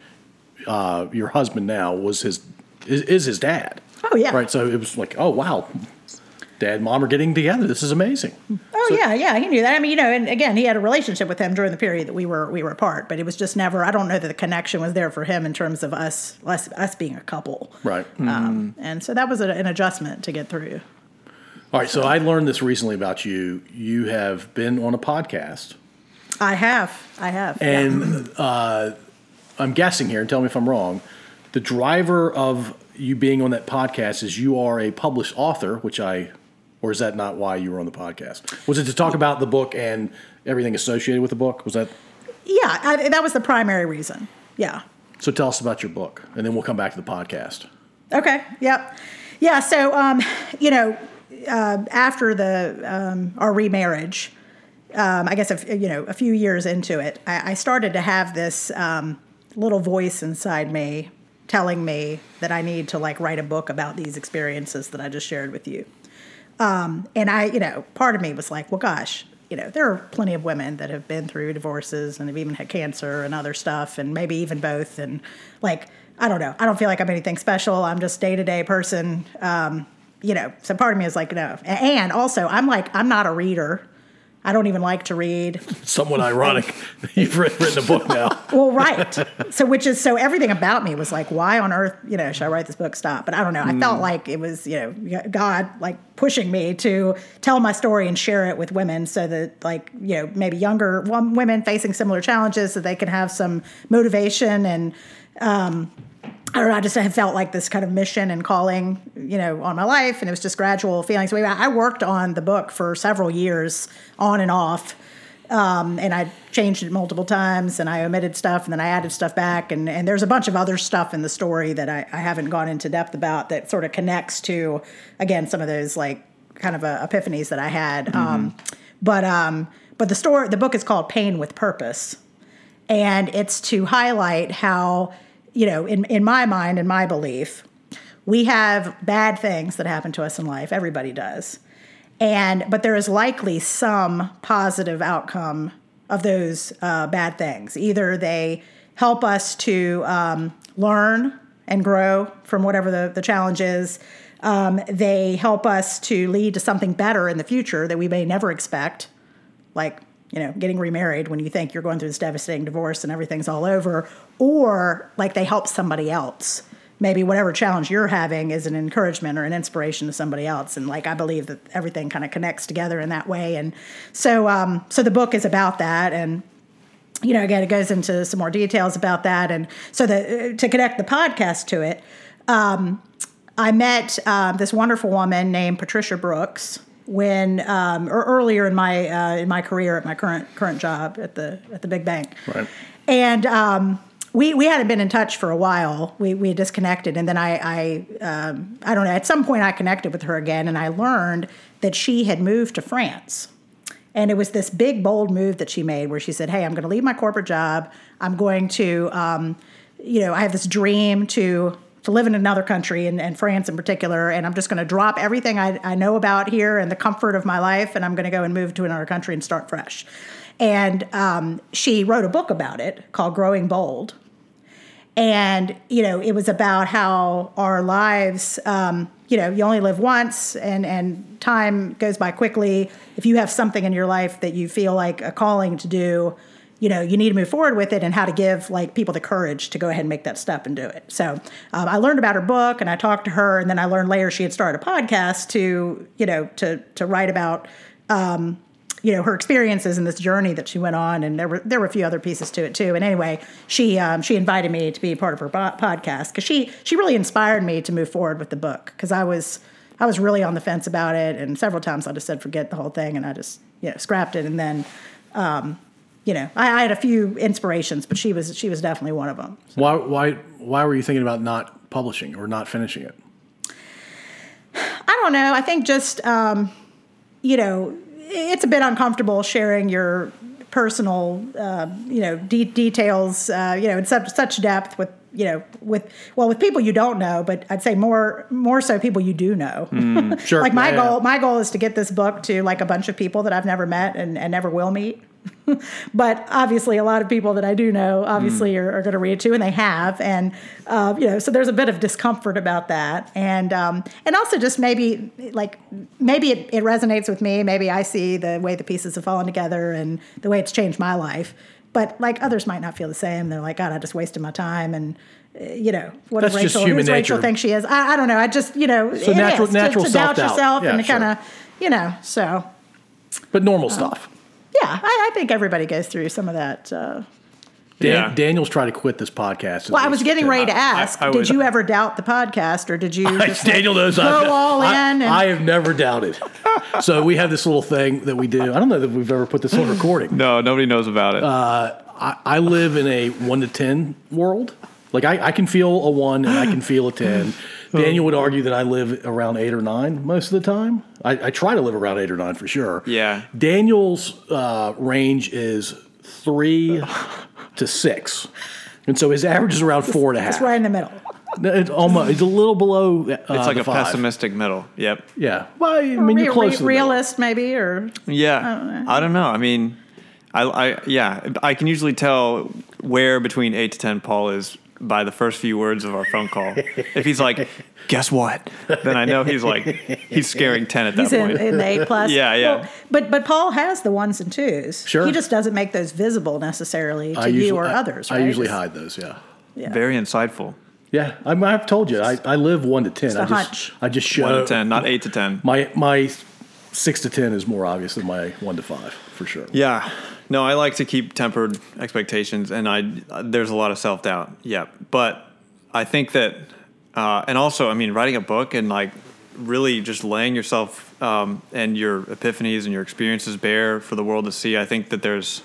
uh, your husband now was his is, is his dad. Oh, yeah. Right. So it was like, oh wow, dad and mom are getting together. This is amazing. Oh yeah, yeah, he knew that. I mean, you know, and again, he had a relationship with him during the period that we were we were apart, but it was just never. I don't know that the connection was there for him in terms of us us, us being a couple. Right. Um, and so that was a, an adjustment to get through. All right. So I learned this recently about you. You have been on a podcast, I have, I have. yeah. and uh, I'm guessing here, and tell me if I'm wrong. The driver of you being on that podcast is you are a published author, which I, or is that not why you were on the podcast? Was it to talk about the book and everything associated with the book? Was that? yeah, I, that was the primary reason. Yeah. So tell us about your book, and then we'll come back to the podcast. Okay. Yep. Yeah. So, um, you know, uh, after the um, our remarriage, um, I guess a, you know a few years into it, I, I started to have this um, little voice inside me telling me that I need to like write a book about these experiences that I just shared with you. Um, and I, you know, part of me was like, well, gosh, you know, there are plenty of women that have been through divorces and have even had cancer and other stuff, and maybe even both. And like, I don't know, I don't feel like I'm anything special. I'm just day to day person. Um, you know, so part of me is like, no. And also, I'm like, I'm not a reader. I don't even like to read. Somewhat ironic. You've written a book now. Well, right. so, which is so everything about me was like, why on earth, you know, should I write this book? Stop. But I don't know. I felt like it was, you know, God like pushing me to tell my story and share it with women so that, like, you know, maybe younger women facing similar challenges so they can have some motivation and, um, I don't know. I just have felt like this kind of mission and calling, you know, on my life, and it was just gradual feelings. I I worked on the book for several years, on and off, Um, and I changed it multiple times, and I omitted stuff, and then I added stuff back, and, and there's a bunch of other stuff in the story that I, I haven't gone into depth about that sort of connects to, again, some of those like kind of uh, epiphanies that I had. Um, but um, but the story, the book is called Pain with Purpose, and it's to highlight how you know, in in my mind, in my belief, we have bad things that happen to us in life. Everybody does. And but there is likely some positive outcome of those uh, bad things. Either they help us to um, learn and grow from whatever the, the challenge is. Um, they help us to lead to something better in the future that we may never expect, like you know getting remarried when you think you're going through this devastating divorce and everything's all over, or like they help somebody else. Maybe whatever challenge you're having is an encouragement or an inspiration to somebody else and like i believe that everything kind of connects together in that way and so um, so the book is about that and you know again it goes into some more details about that and so the to connect the podcast to it um, i met um, this wonderful woman named patricia brooks when um, or earlier in my uh, in my career at my current current job at the at the big bank Right. and um, we we hadn't been in touch for a while. We we had disconnected, and then I I um, I don't know. At some point, I connected with her again, and I learned that she had moved to France. And it was this big, bold move that she made, where she said, "Hey, I'm going to leave my corporate job. I'm going to, um, you know, I have this dream to." To live in another country, and, and France in particular, and I'm just going to drop everything I, I know about here and the comfort of my life, and I'm going to go and move to another country and start fresh. And um, she wrote a book about it called Growing Bold. And, you know, it was about how our lives, um, you know, you only live once and, and time goes by quickly. If you have something in your life that you feel like a calling to do, you know, you need to move forward with it and how to give like people the courage to go ahead and make that step and do it. So um, I learned about her book and I talked to her and then I learned later she had started a podcast to, you know, to, to write about, um, you know her experiences in this journey that she went on, and there were there were a few other pieces to it too. And anyway, she um, she invited me to be part of her bo- podcast because she she really inspired me to move forward with the book because I was I was really on the fence about it, and several times I just said forget the whole thing, and I just you know scrapped it, and then. Um, you know, I, I had a few inspirations, but she was she was definitely one of them. Why why why were you thinking about not publishing or not finishing it? I don't know. I think just um, you know, it's a bit uncomfortable sharing your personal, uh, you know, de- details, uh, you know, in such such depth with you know with well with people you don't know, but I'd say more more so people you do know. Sure. like my Yeah, goal, yeah. my goal is to get this book to like a bunch of people that I've never met and, and never will meet. but obviously, a lot of people that I do know obviously are, are going to read it too, and they have, and uh, you know, so there's a bit of discomfort about that, and um, and also just maybe like maybe it, it resonates with me. Maybe I see the way the pieces have fallen together and the way it's changed my life. But like others might not feel the same. They're like, God, I just wasted my time, and uh, you know, what That's Rachel, who's Rachel think she is? I, I don't know. I just you know, So natural- is, to- natural to, doubt self-doubt. yourself Yeah, and to sure. kind of you know, so But normal stuff. Yeah, I, I think everybody goes through some of that. Uh, Dan, Yeah. Daniel's trying to quit this podcast. well, I was getting ready to ask, I did would- you ever doubt the podcast, or did you just like, Daniel knows go I've, all in? And, I have never doubted. so we have this little thing that we do. I don't know that we've ever put this on recording. No, nobody knows about it. I, I live in a one to ten world. Like I, I can feel a one and I can feel a ten. Daniel would argue that I live around eight or nine most of the time. I, I try to live around eight or nine for sure. Yeah. Daniel's uh, range is three to six, and so his average is around four and a half. it's right in the middle. It's almost it's a little below. Uh, it's like the a five. pessimistic middle. Yep. Yeah. Well, I mean, Re- you're close re- to the middle. realist, maybe, or Yeah. I don't know. I mean, I, I yeah, I can usually tell where between eight to ten Paul is by the first few words of our phone call. if he's like, "Guess what?" then I know he's like he's scaring ten at that he's in, point. in the A plus. Yeah, yeah. Well, but but Paul has the ones and twos. Sure. He just doesn't make those visible necessarily to I you usually, or I- others. I usually hide those. Yeah. Yeah. Very insightful. Yeah, I, I've told you, I, I live one to ten. a I just, hunch. I just show One to ten, not eight to ten. My my six to ten is more obvious than my one to five for sure. Yeah. No, I like to keep tempered expectations, and I there's a lot of self doubt. Yeah, but I think that, uh, and also, I mean, writing a book and like really just laying yourself um, and your epiphanies and your experiences bare for the world to see. I think that there's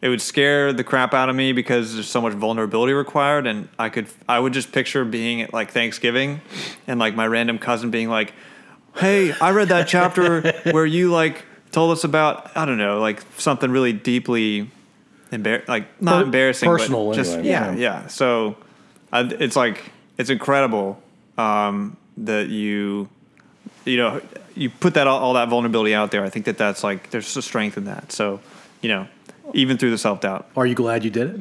it would scare the crap out of me because there's so much vulnerability required and I could I would just picture being at like Thanksgiving and like my random cousin being like, "Hey, I read that chapter where you like told us about I don't know, like something really deeply embar- like not embarrassing personal but just anyway, yeah, yeah. yeah. So I, it's like it's incredible um, that you you know you put that all, all that vulnerability out there. I think that that's like there's a strength in that. So you know even through the self doubt. Are you glad you did it?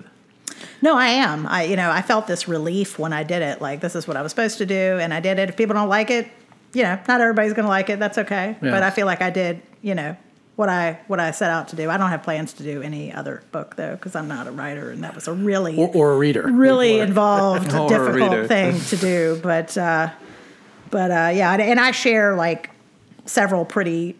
No, I am. I you know I felt this relief when I did it. Like this is what I was supposed to do, and I did it. If people don't like it, you know, not everybody's going to like it. That's okay. Yeah. But I feel like I did. You know what I what I set out to do. I don't have plans to do any other book though because I'm not a writer, and that was a really Or, or a reader? really involved, Or a difficult reader. thing to do. But uh, but uh, yeah, and- and I share like several pretty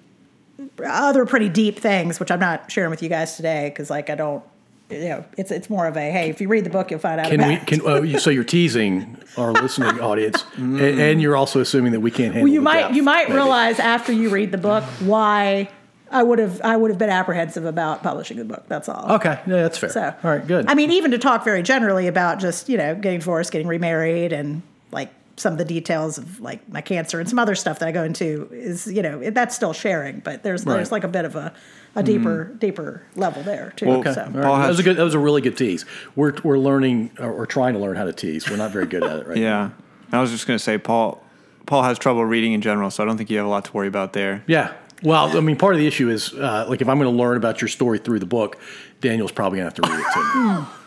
other pretty deep things, which I'm not sharing with you guys today because like I don't. You know, it's it's more of a hey. If you read the book, you'll find out. Can we? Can you, so you're teasing our listening audience, and, and you're also assuming that we can't handle. Well, you might depth, you might maybe. realize after you read the book why I would have I would have been apprehensive about publishing the book. That's all. Okay, yeah, that's fair. So all right, good. I mean, even to talk very generally about just you know getting divorced, getting remarried, and like some of the details of like my cancer and some other stuff that I go into is you know it, that's still sharing, but there's there's like a bit of a a deeper deeper level there too. Well, okay, So. Paul right. that has- was a good. That was a really good tease. We're we're learning or we're trying to learn how to tease. We're not very good at it right now. Yeah, I was just gonna say Paul. Paul has trouble reading in general, so I don't think you have a lot to worry about there. Yeah. Well, I mean, part of the issue is uh, like if I'm going to learn about your story through the book, Daniel's probably going to have to read it to me.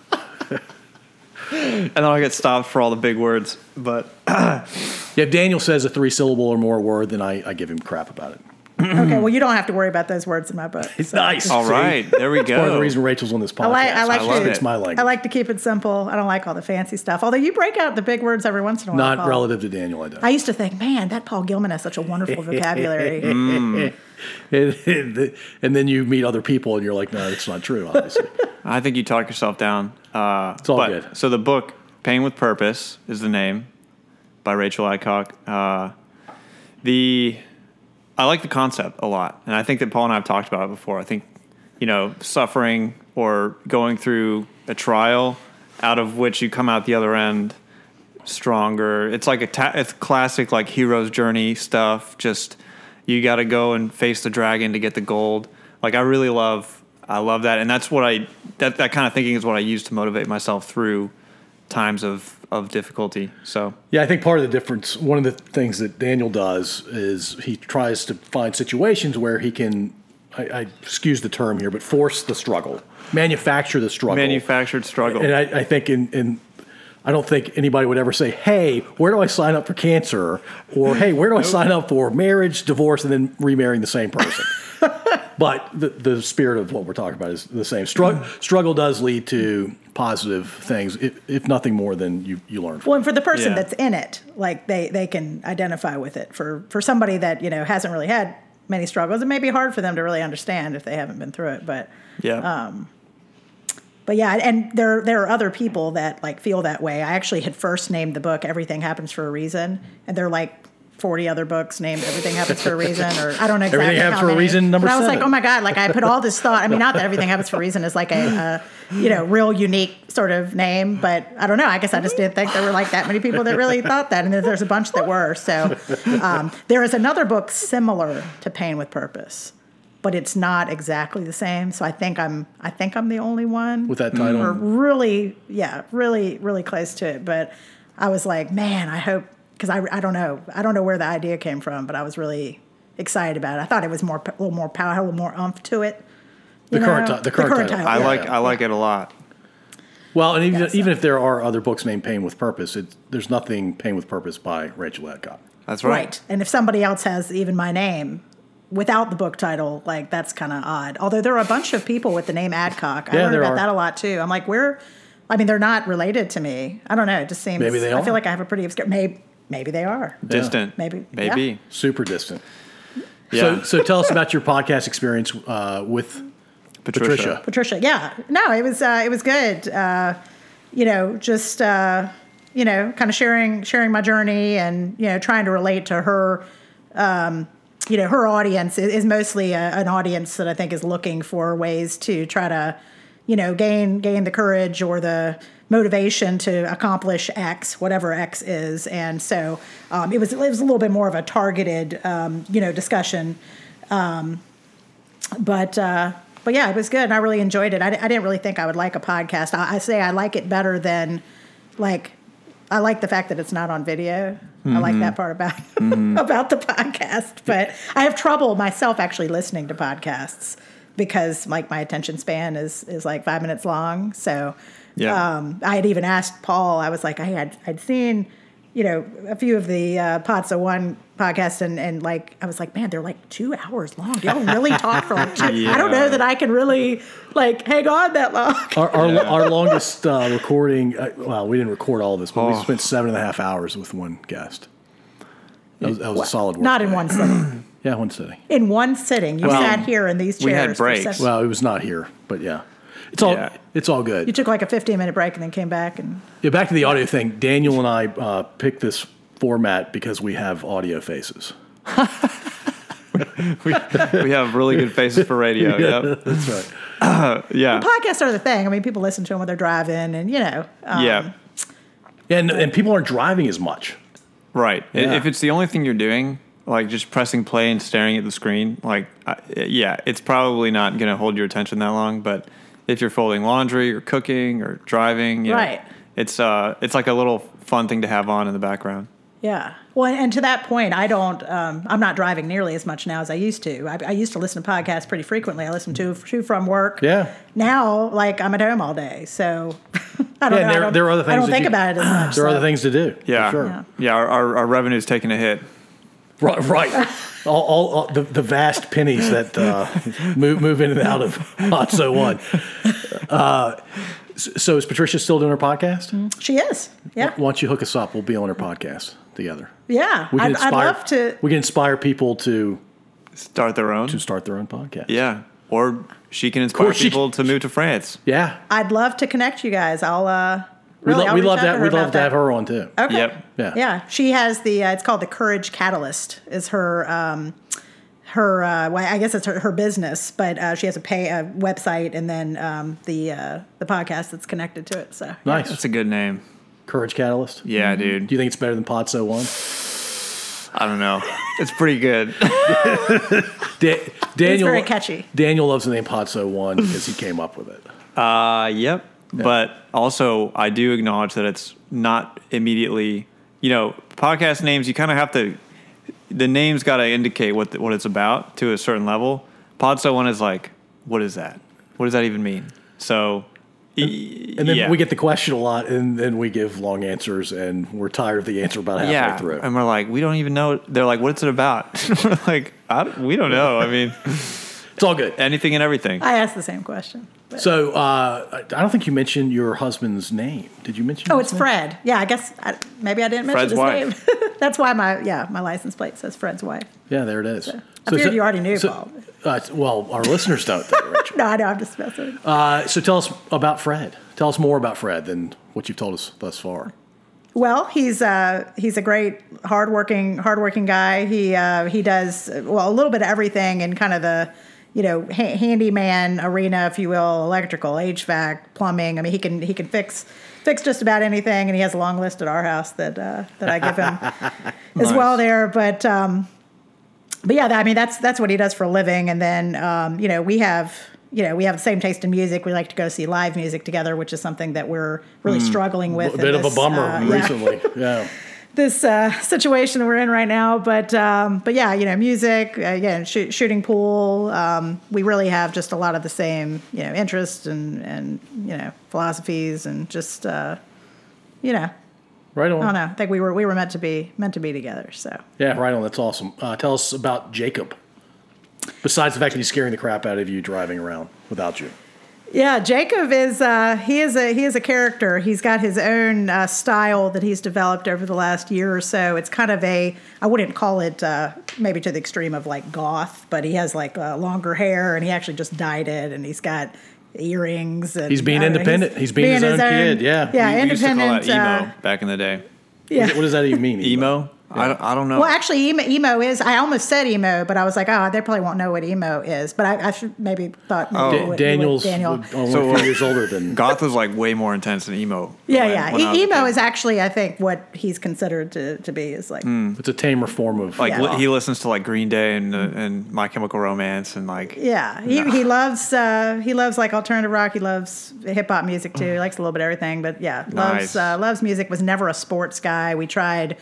And then I get stopped for all the big words, but Yeah, if Daniel says a three syllable or more word, then I, I give him crap about it. Okay, well you don't have to worry about those words in my book. It's so. nice. All right, there we go. Part of the reason Rachel's on this podcast. I like I like I to, it. It's my language. I like to keep it simple. I don't like all the fancy stuff. Although you break out the big words every once in a while. not Paul. relative to Daniel. I don't. I used to think, man, that Paul Gilman has such a wonderful vocabulary. and, and- and then you meet other people, and you're like, no, that's not true. Obviously, I think you talk yourself down. Uh, It's all but- good. So the book "Pain with Purpose" is the name by Rachel Adcock. Uh, the I like the concept a lot, and I think that Paul and I have talked about it before. I think you know suffering or going through a trial out of which you come out the other end stronger. It's like a ta- it's classic like hero's journey stuff. Just you got to go and face the dragon to get the gold. Like I really love I love that, and that's what I that that kind of thinking is what I use to motivate myself through times of of difficulty. So yeah, I think part of the difference, one of the things that Daniel does is he tries to find situations where he can, I, I excuse the term here, but force the struggle, manufacture the struggle. manufactured struggle. And I, I think in, in I don't think anybody would ever say, "Hey, where do I sign up for cancer?" or "Hey, where do I sign up for marriage, divorce, and then remarrying the same person?" But the the spirit of what we're talking about is the same. Struggle struggle does lead to positive things, if, if nothing more than you you learn. From. well, and for the person Yeah. that's in it, like they they can identify with it. For for somebody that you know hasn't really had many struggles, it may be hard for them to really understand if they haven't been through it. But yeah. um, but yeah, and there there are other people that like feel that way. I actually had first named the book "Everything Happens for a Reason," and they're like. 40 other books named Everything Happens for a Reason, or I don't know exactly. Everything Happens how for a. Reason, number But I was like, oh my God, like I put all this thought. I mean, not that Everything Happens for a Reason is like a, a, you know, real unique sort of name, but I don't know. I guess I just didn't think there were like that many people that really thought that. And there's a bunch that were. So um, there is another book similar to Pain with Purpose. But it's not exactly the same, so I think I'm I think I'm the only one With that title? or really, yeah, really, really close to it. But I was like, man, I hope because I, I don't know, I don't know where the idea came from, but I was really excited about it. I thought it was more a little more power, a little more umph to it. The you current know? ti- the current title. I yeah. like I like it a lot. Well, and even Yeah, so- even if there are other books named Pain with Purpose, it, there's nothing Pain with Purpose by Rachel Adcock. That's right. right. And if somebody else has even my name without the book title, like that's kind of odd. Although there are a bunch of people with the name Adcock. I Yeah, learned there about are. that a lot too. I'm like, where? I mean, they're not related to me. I don't know. It just seems. Maybe they are. I feel like I have a pretty obscure. Maybe, maybe they are. Distant. Maybe- Maybe. yeah. Super distant. Yeah. So, so tell us about your podcast experience uh, with Patricia. Patricia. Patricia. Yeah. No, it was uh, it was good. Uh, you know, just uh, you know, kind of sharing sharing my journey and you know trying to relate to her. Um, you know, her audience is, is mostly a, an audience that I think is looking for ways to try to, you know, gain gain the courage or the motivation to accomplish X, whatever X is. And so um, it was it was a little bit more of a targeted, um, you know, discussion. Um, but uh, but yeah, it was good, and I really enjoyed it. I, I didn't really think I would like a podcast. I, I say I like it better than like I like the fact that it's not on video. I like that part about about the podcast, but I have trouble myself actually listening to podcasts because like my attention span is is like five minutes long. So Yeah. um, I had even asked Paul. I was like, I had I'd seen you know a few of the uh, Pod So One podcast, and and like I was like, man, they're like two hours long. They Do y'all really talk for like two? I don't know that I can really like hang on that long. Our, our, our longest uh, recording, uh, well, we didn't record all this, but we Oh. spent seven and a half hours with one guest. That was, that was a solid work. Not in one sitting. Yeah, one sitting. In one sitting, you Well, sat here in these chairs. we had for breaks. seven- Well, it was not here, but yeah. It's all Yeah. It's all good. you took like a 15 minute break and then came back and Yeah, back to the audio thing. Daniel and I uh, picked this format because we have audio faces. we have really good faces for radio. Yep. That's right. Yeah. podcasts are the thing. I mean, people listen to them when they're driving, and you know, um, yeah. And and people aren't driving as much. Right. Yeah. If it's the only thing you're doing, like just pressing play and staring at the screen, like, I- yeah, it's probably not going to hold your attention that long. But if you're folding laundry or cooking or driving, you know, Right. it's uh, it's like a little fun thing to have on in the background. Yeah. Well, and to that point, I don't. Um, I'm not driving nearly as much now as I used to. I, I used to listen to podcasts pretty frequently. I listen to to from work. Yeah. Now, like I'm at home all day, so I don't Yeah, know. and I there- don't, there are other things. I don't think you- about it as much. There are other things to do. for Yeah. sure. Yeah. Yeah. Our, our, our revenue's taking a hit. Right, right. all, all, all the, the vast pennies that uh, move move in and out of Pod So One. Uh, so is Patricia still doing her podcast? She is. Yeah. Why don't you hook us up? We'll be on her podcast together. Yeah. We can I'd, I'd inspire. love to. We can inspire people to Start their own. to start their own podcast. yeah. Or she can inspire course she- people to move to France. yeah. I'd love to connect you guys. I'll. uh We really, love we love that. We'd love to have her on too. Okay. Yep. Yeah. Yeah, she has the. Uh, it's called the Courage Catalyst. Is her um, her? Uh, well, I guess it's her, her business, but uh, she has a pay a website and then um, the uh, the podcast that's connected to it. So Nice. That's a good name. Courage Catalyst. Yeah, dude. Do you think it's better than Pod So One? I don't know. It's pretty good. Da- Daniel. very catchy. Daniel loves the name Pod So One because he came up with it. Uh, yep. But also, I do acknowledge that it's not immediately, you know, podcast names, you kind of have to, the name's got to indicate what, the, what it's about to a certain level. Pod So One is like, what is that? What does that even mean? So, e- And then yeah. we get the question a lot, and then we give long answers, and we're tired of the answer about halfway yeah, through. and we're like, we don't even know. They're like, what's it about? we're like, I don't, we don't know. I mean, It's all good. anything and everything. I asked the same question. but- So uh, I I don't think you mentioned your husband's name. Did you mention? oh, his it's name? Fred. Yeah, I guess I, maybe I didn't mention Fred's his wife. name. that's why my yeah my license plate says Fred's wife. Yeah, there it is. I figured you already knew, Paul. Uh, well, our listeners don't. Think, Rachel. No, I know. I'm just messing. Uh, so tell us about Fred. Tell us more about Fred than what you've told us thus far. Well, he's uh, he's a great hardworking hardworking guy. He uh, he does well a little bit of everything in kind of the you know ha- handyman arena, if you will, electrical, HVAC, plumbing. I mean, he can he can fix fix just about anything, and he has a long list at our house that uh, that I give him as well there. But um, but yeah, I mean that's that's what he does for a living. And then um, you know we have you know we have the same taste in music. We like to go see live music together, which is something that we're really struggling with. A bit of a bummer uh, yeah recently. Yeah. This uh, situation we're in right now. But um, but yeah, you know, music, again, shoot, shooting pool. Um, we really have just a lot of the same, you know, interests and and you know philosophies and just uh, you know, Right on. I don't know. I think we were we were meant to be meant to be together. So Yeah, right on. That's awesome. Uh, tell us about Jacob. Besides the fact that he's scaring the crap out of you driving around without you. Yeah, Jacob is uh, he is a he is a character. He's got his own uh, style that he's developed over the last year or so. It's kind of a I wouldn't call it uh, maybe to the extreme of like goth, but he has like uh, longer hair and he actually just dyed it, and he's got earrings. And, He's being I know, independent. He's being his own kid, yeah. yeah, we, we used to call that emo uh, back in the day. yeah. What does that even mean? Emo? I, don't, I don't know. Well, actually, emo, emo is. I almost said emo, but I was like, oh, they probably won't know what emo is. But I, I should maybe thought. maybe Oh. you Da- would- Daniel's Daniel. only So, a uh, few years older than. Goth is like way more intense than emo. Yeah, when- yeah. when I was a E- emo is actually, I think, what he's considered to, to be is like. It's a tamer form of like Yeah. li- he listens to like Green Day and uh, and My Chemical Romance and like Yeah, he, he loves uh, he loves like alternative rock. He loves hip hop music too. He likes a little bit of everything, but yeah, Nice. loves uh, loves music. Was never a sports guy. We tried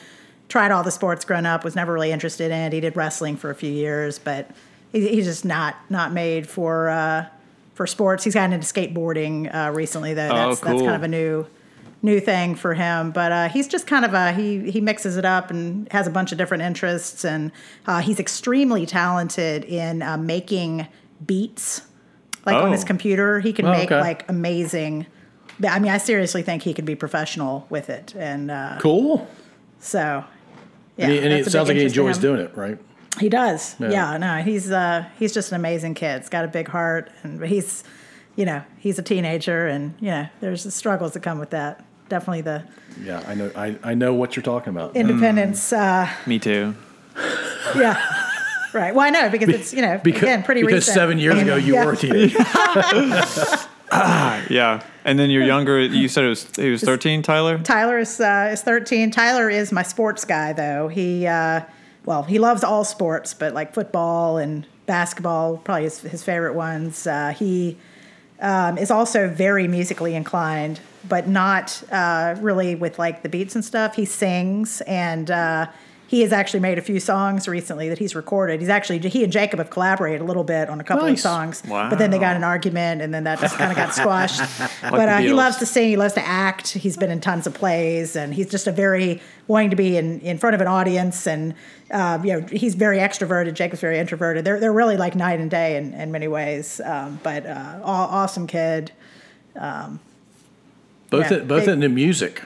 tried all the sports growing up. Was never really interested in it. He did wrestling for a few years, but he, he's just not not made for uh, for sports. He's gotten into skateboarding uh, recently though. Oh, That's that's kind of a new new thing for him. But uh, he's just kind of a he he mixes it up and has a bunch of different interests, and uh, he's extremely talented in uh, making beats. Like on his Oh. computer, he can Oh, make okay. like amazing. I mean, I seriously think he could be professional with it, and uh, cool. so. Yeah, and he, and it sounds like he enjoys doing it, right? He does. Yeah. Yeah. no, he's uh he's just an amazing kid. He's got a big heart and he's you know, he's a teenager and you know, there's the struggles that come with that. Definitely the Yeah, I know. I, I know what you're talking about. independence uh me too. yeah. Right. Well, I know because it's, you know, because again, pretty because recent. seven years ago you Yeah. were a teenager. Yeah, and then you're younger. You said it was he was 13, Tyler. Tyler is uh, is 13. Tyler is my sports guy though. He uh well, he loves all sports, but like football and basketball, probably his, his favorite ones. Uh, he um, is also very musically inclined, but not uh, really with like the beats and stuff. He sings, and uh, he has actually made a few songs recently that he's recorded. He's actually he and Jacob have collaborated a little bit on a couple Nice. of songs, Wow. but then they got an argument, and then that just kind of got squashed. but uh, he loves to sing. He loves to act. He's been in tons of plays, and he's just a very wanting to be in, in front of an audience. And uh, you know, he's very extroverted. Jacob's very introverted. They're they're really like night and day in, in many ways. Um, but uh, aw- awesome kid. Both Yeah, in, both they- in the music.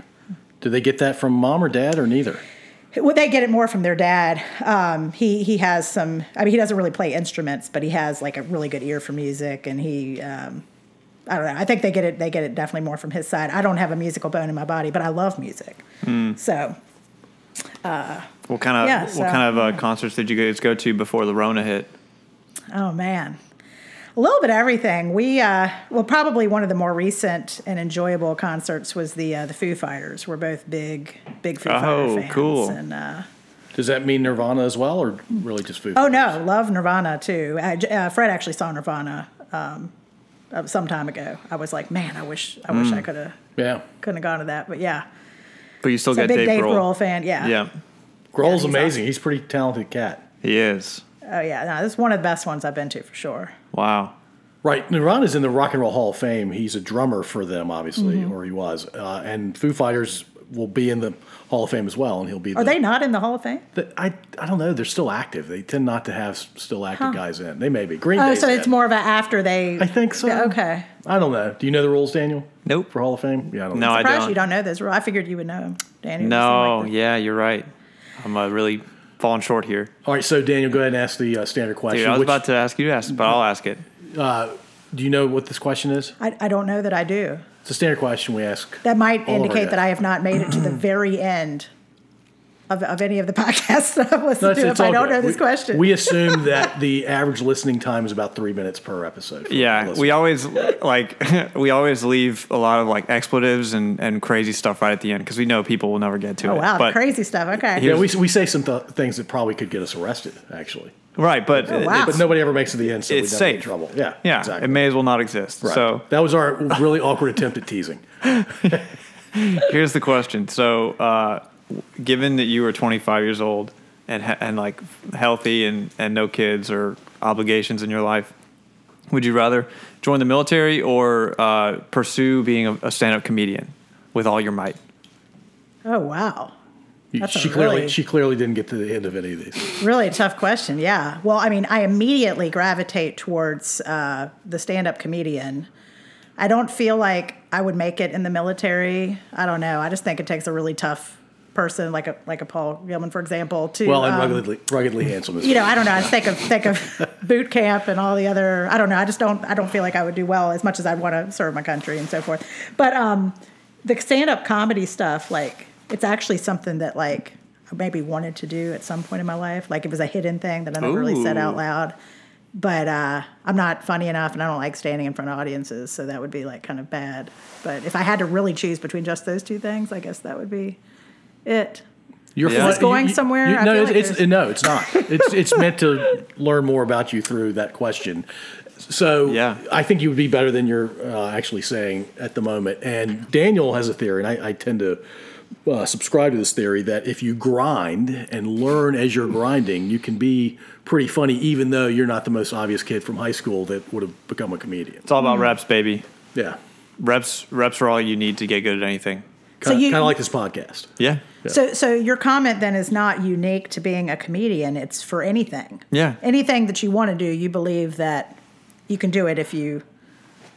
Do they get that from mom or dad or neither? Well, they get it more from their dad. Um, he he has some. I mean, he doesn't really play instruments, but he has like a really good ear for music, and he. Um, I don't know. I think they get it. They get it definitely more from his side. I don't have a musical bone in my body, but I love music. So What kind of Yeah, so- what kind of uh, concerts did you guys go to before the Rona hit? Oh man, a little bit of everything. We uh, well, probably one of the more recent and enjoyable concerts was the uh, the Foo Fighters. We're both big big Foo Oh, Fighter fans. cool. And uh, Does that mean Nirvana as well, or really just Foo? oh no, love Nirvana too. Uh, uh, Fred actually saw Nirvana um, uh, some time ago. I was like, man, I wish I wish I Mm. could have Yeah, couldn't have gone to that. But yeah, But you still it's a big Dave, Dave Grohl. Grohl fan. Yeah. Yeah, Grohl's he's amazing. He's a pretty talented cat. he is. Oh yeah. No, this is one of the best ones I've been to for sure. Wow. Right, Nirvana's in the Rock and Roll Hall of Fame. He's a drummer for them, obviously, Mm-hmm. or he was. Uh, and Foo Fighters will be in the Hall of Fame as well, and he'll be. Are the, they not in the Hall of Fame? the- I I don't know. They're still active. They tend not to have still active guys in. They may be. Green Oh, Day's so it's in. more of a after they. I think so. Yeah, okay. I don't know. Do you know the rules, Daniel? Nope. For Hall of Fame? Yeah, I don't No, know. I Surprised don't. you don't know this. I figured you would know Daniel. Danny. No, yeah, you're right. I'm a really falling short here. All right, so Daniel, go ahead and ask the uh, standard question. Dude, I was which- about to ask you to ask, but I'll ask it. do you know what this question is? I, I don't know that I do. It's a standard question we ask. That might All of our indicate that. I have not made it to the very end of, of any of the podcasts that I've No, listened it's- to if I don't good. know this we, question. We assume that the average listening time is about three minutes per episode. Yeah, we always like we always leave a lot of like expletives and, and crazy stuff right at the end because we know people will never get to it. oh it. wow, but, crazy stuff. Okay. Yeah, we, we say some th- things that probably could get us arrested, actually. Right, but Oh, wow. But nobody ever makes it to the end, so It's we don't get in safe. trouble. Yeah, yeah, exactly. it may as well not exist. Right. So that was our really awkward attempt at teasing. here's the question: So, uh, given that you were 25 years old and and like healthy and and no kids or obligations in your life, would you rather join the military or uh, pursue being a, a stand-up comedian with all your might? Oh wow. That's she clearly really- she clearly didn't get to the end of any of these. Really tough question. Yeah. Well, I mean, I immediately gravitate towards uh, the stand-up comedian. I don't feel like I would make it in the military. I don't know. I just think it takes a really tough person like a like a Paul Gilman, for example, to Well, and um, ruggedly, ruggedly handsome. As you know, I don't know. I think of think of boot camp and all the other. I don't know. I just don't. I don't feel like I would do well as much as I want to serve my country and so forth. But um, the stand up comedy stuff, like it's actually something that like I maybe wanted to do at some point in my life. Like it was a hidden thing that I never really said out loud. But uh, I'm not funny enough, and I don't like standing in front of audiences, so that would be like kind of bad. But if I had to really choose between just those two things, I guess that would be it. You're Yeah. Is this going somewhere? I no, feel it's, like it's no, it's not. It's it's meant to learn more about you through that question. So Yeah. I think you would be better than you're uh, actually saying at the moment. And Daniel has a theory, and I, I tend to uh, subscribe to this theory that if you grind and learn as you're grinding, you can be pretty funny, even though you're not the most obvious kid from high school that would have become a comedian. It's all about reps, baby. Yeah, Reps, reps are all you need to get good at anything. So kind, you- kind of like this podcast. Yeah. So, so your comment then is not unique to being a comedian. It's for anything. Yeah. Anything that you want to do, you believe that you can do it if you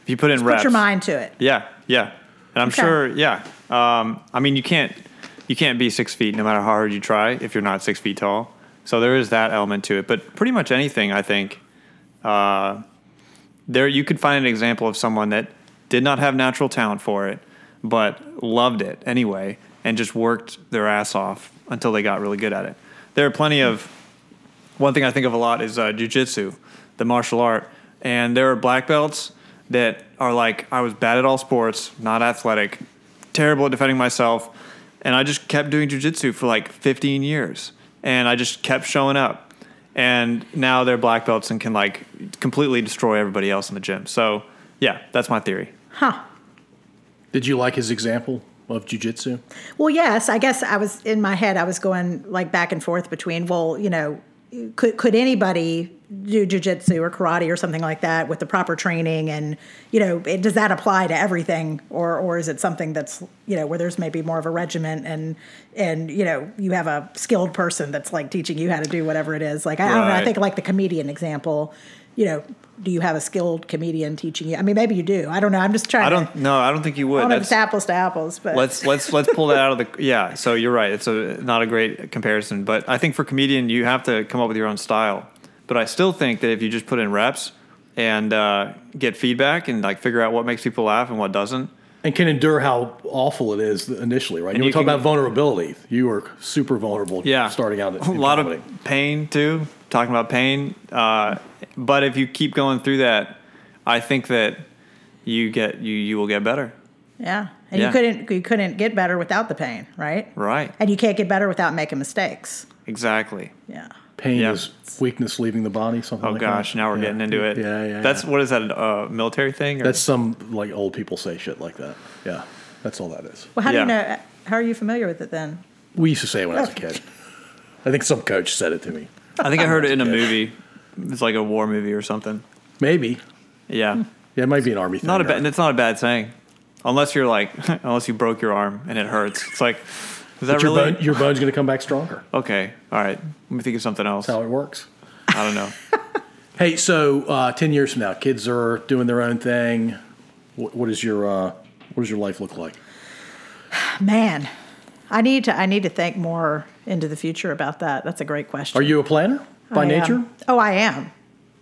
If you put in put your mind to it. Yeah, yeah, and I'm Okay. sure. Yeah, um, I mean, you can't you can't be six feet no matter how hard you try if you're not six feet tall. So there is that element to it. But pretty much anything, I think, uh, there you could find an example of someone that did not have natural talent for it, but loved it anyway, and just worked their ass off until they got really good at it. There are plenty of one thing I think of a lot is uh, jujitsu, the martial art, and there are black belts that are like I was bad at all sports, not athletic, terrible at defending myself, and I just kept doing jujitsu for like 15 years, and I just kept showing up, and now they're black belts and can like completely destroy everybody else in the gym. So yeah, that's my theory. Huh. Did you like his example of jujitsu? Well, yes, I guess I was in my head. I was going like back and forth between, well, you know, could could anybody do jujitsu or karate or something like that with the proper training, and you know, it, does that apply to everything, or or is it something that's you know where there's maybe more of a regiment and and you know you have a skilled person that's like teaching you how to do whatever it is. Like I, I don't know. I think like the comedian example. You know, do you have a skilled comedian teaching you? I mean, maybe you do. I don't know. I'm just trying. I don't no, I don't think you I would. don't know if it's apples to apples, but let's let's let's pull that out of the yeah so you're right it's a not a great comparison but i think for comedian you have to come up with your own style but i still think that if you just put in reps and uh, get feedback and like figure out what makes people laugh and what doesn't and can endure how awful it is initially, right? And you you talk can- about vulnerability. You were super vulnerable yeah starting out. a lot comedy. of pain too talking about pain uh, but if you keep going through that i think that you get you you will get better Yeah, and Yeah. you couldn't you couldn't get better without the pain, right? right And you can't get better without making mistakes. exactly Yeah. pain Yeah. is weakness leaving the body. Something. oh like gosh that. now we're Yeah. getting into it Yeah, yeah. that's yeah. what is that a uh, military thing or? that's some like old people say shit like that. Yeah, that's all that is. Well, how do you know? How are you familiar with it then? We used to say it when I was a kid. I think some coach said it to me. I think I heard it in a movie. It's like a war movie or something. Maybe. Yeah, Yeah, it might be an army thing. not a bad. It's not a bad saying, unless you're like, unless you broke your arm and it hurts. It's like, is that But your, really bone, your bone's going to come back stronger. okay? All right, let me think of something else. That's how it works. I don't know. Hey, so uh, ten years from now, kids are doing their own thing. What, what is your uh, what does your life look like? Man, I need to I need to think more into the future about that. That's a great question. Are you a planner by I am. nature? Oh, I am.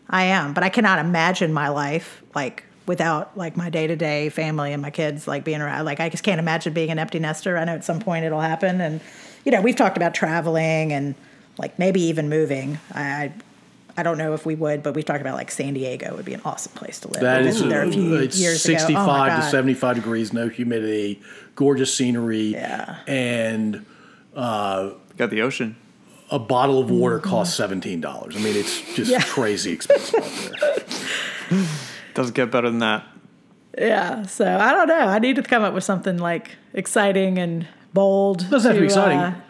I am, but I cannot imagine my life like without like my day to day family and my kids like being around. Like I just can't imagine being an empty nester. I know at some point it'll happen, and you know we've talked about traveling and like maybe even moving. I. I I don't know if we would, but we've talked about like San Diego would be an awesome place to live. That We is there a few it's years ago. Oh, 65 to 75 degrees, no humidity, gorgeous scenery, Yeah. and Got the ocean. a bottle of water costs $17. I mean, it's just Mm-hmm. Yeah. crazy expensive out there. Doesn't get better than that. Yeah, so I don't know. I need to come up with something like exciting and bold. Doesn't have to be exciting. uh,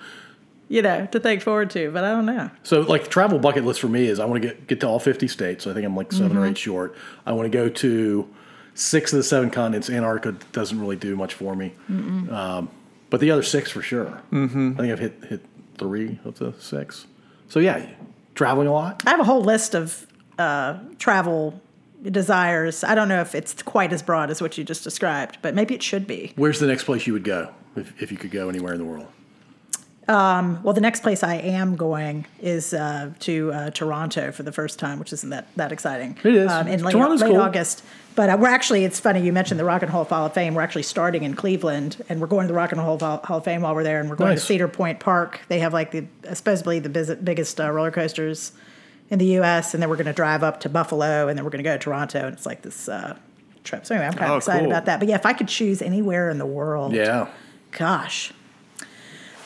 you know, to think forward to, but I don't know. So, like, the travel bucket list for me is I want to get, get to all 50 states. I think I'm like 7 Mm-hmm. or eight short. I want to go to six of the seven continents. Antarctica doesn't really do much for me. Um, but the other six for sure. Mm-hmm. I think I've hit, hit three of the six. So, yeah, traveling a lot. I have a whole list of uh, travel desires. I don't know if it's quite as broad as what you just described, but maybe it should be. Where's the next place you would go if, if you could go anywhere in the world? Well, the next place I am going is uh, to uh, Toronto for the first time, which isn't that that exciting. It is. um, in late, Toronto's late cool. August. But uh, we're actually, it's funny, you mentioned the Rock and Roll Hall of Fame. We're actually starting in Cleveland, and we're going to the Rock and Roll Hall Hall of Fame while we're there, and we're going Nice. to Cedar Point Park. They have like the supposedly the biz- biggest uh, roller coasters in the U.S., and then we're going to drive up to Buffalo, and then we're going to go to Toronto, and it's like this uh, trip. So anyway, I'm kind of Oh, excited cool. about that. But yeah, if I could choose anywhere in the world, Yeah. gosh,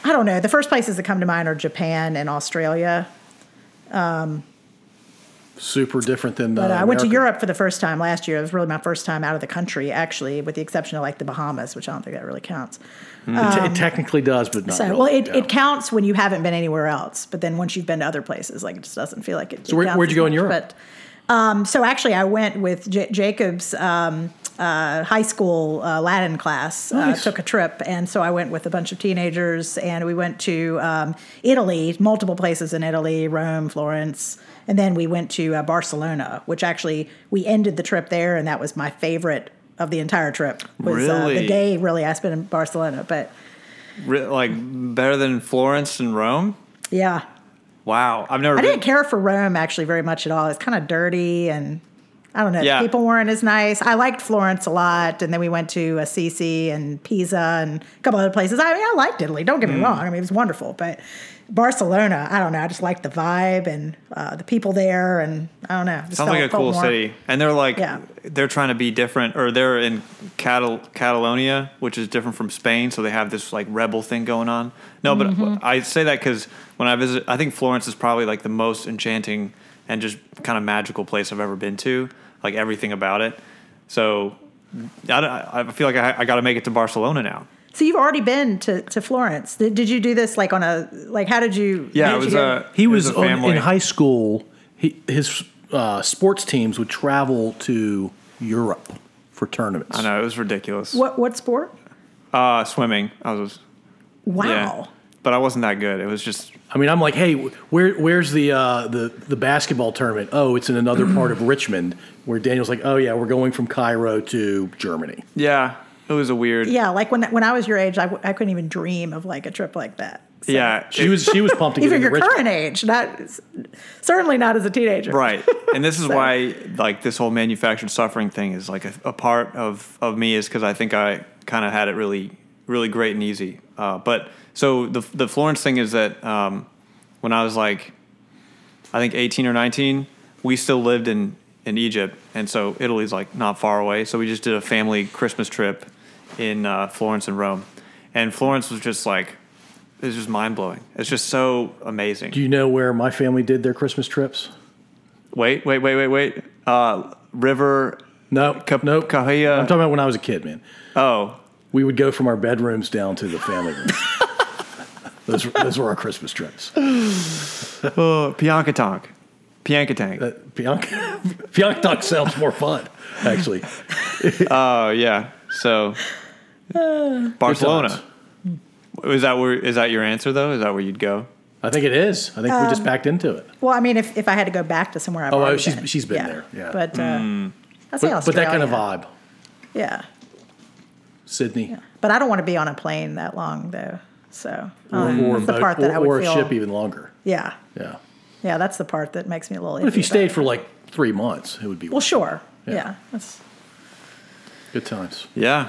I don't know. The first places that come to mind are Japan and Australia. Super different than. But uh, I went to Europe for the first time last year. It was really my first time out of the country, actually, with the exception of like the Bahamas, which I don't think that really counts. It, it technically does, but not So, really. well, it, yeah. it counts when you haven't been anywhere else, but then once you've been to other places, like it just doesn't feel like it. So where- where'd you go in. Europe? But um, so actually, I went with J- Jacob's um, uh, high school uh, Latin class. Nice. Uh, took a trip, and so I went with a bunch of teenagers, and we went to um, Italy, multiple places in Italy, Rome, Florence, and then we went to uh, Barcelona, which actually we ended the trip there, and that was my favorite of the entire trip. Was uh, Really? the day really I spent in Barcelona, but Re- like better than Florence and Rome. yeah. Wow, I've never. I been. didn't care for Rome actually very much at all. It's kind of dirty and I don't know. Yeah. People weren't as nice. I liked Florence a lot, and then we went to Assisi and Pisa and a couple other places. I mean, I liked Italy. Don't get Mm. me wrong. I mean, it was wonderful, but Barcelona, I don't know. I just liked the vibe and uh, the people there, and I don't know. Sounds like a cool more- city, and they're like Yeah. they're trying to be different, or they're in Catal- Catalonia, which is different from Spain, so they have this like rebel thing going on. No, but Mm-hmm. I say that because when I visit, I think Florence is probably like the most enchanting and just kind of magical place I've ever been to. Like everything about it. So I, I feel like I, I got to make it to Barcelona now. So you've already been to, to Florence. Did, did you do this like on a like? How did you? Yeah, how it was you a? He it was, a on, in high school. He, his uh, sports teams would travel to Europe for tournaments. I know it was ridiculous. what what sport? Uh, swimming. I was. Wow. Yeah, but I wasn't that good. It was just I mean, I'm like, hey, where, where's the, uh, the the basketball tournament? Oh, it's in another part of Richmond. Where Daniel's like, oh yeah, we're going from Cairo to Germany. yeah. It was a weird. Yeah, like when when I was your age, I, w- I couldn't even dream of like a trip like that. So- Yeah, She was she was pumped to even into your Richmond. current age, not certainly not as a teenager. right and this is why like this whole manufactured suffering thing is like a, a part of of me is because i think i kind of had it really really great and easy uh, but so the the florence thing is that um, when i was like i think 18 or 19 we still lived in in egypt and so italy's like not far away so we just did a family christmas trip in uh, florence and rome and florence was just like it was just mind-blowing it's just so amazing Do you know where my family did their Christmas trips? Wait, wait, wait, wait, wait. Uh, River. No, Cap- nope. Cahuilla. I'm talking about when I was a kid, man. Oh, We would go from our bedrooms down to the family room. those, were- those were our Christmas trips. oh, Piankatonk. Piankatank. Uh, Bianca, Bianca sounds more fun, actually. Oh, yeah. So, Barcelona. Is that where? Is that your answer though? Is that where you'd go? I think it is. I think we just backed into it. Well, I mean, if, if I had to go back to somewhere, I've Oh, oh, already she's- been. she's been there, yeah. But uh, Hmm. I'd say But, but that kind of Australia. vibe. Yeah, Sydney. but I don't want to be on a plane that long though. So um, or, a that's the boat- part that or, I would or a feel. ship even longer. Yeah, Yeah. Yeah, that's the part that makes me a little. But if you iffy stayed about for like three months, it would be well, sure. Yeah. Yeah, that's good times. Yeah.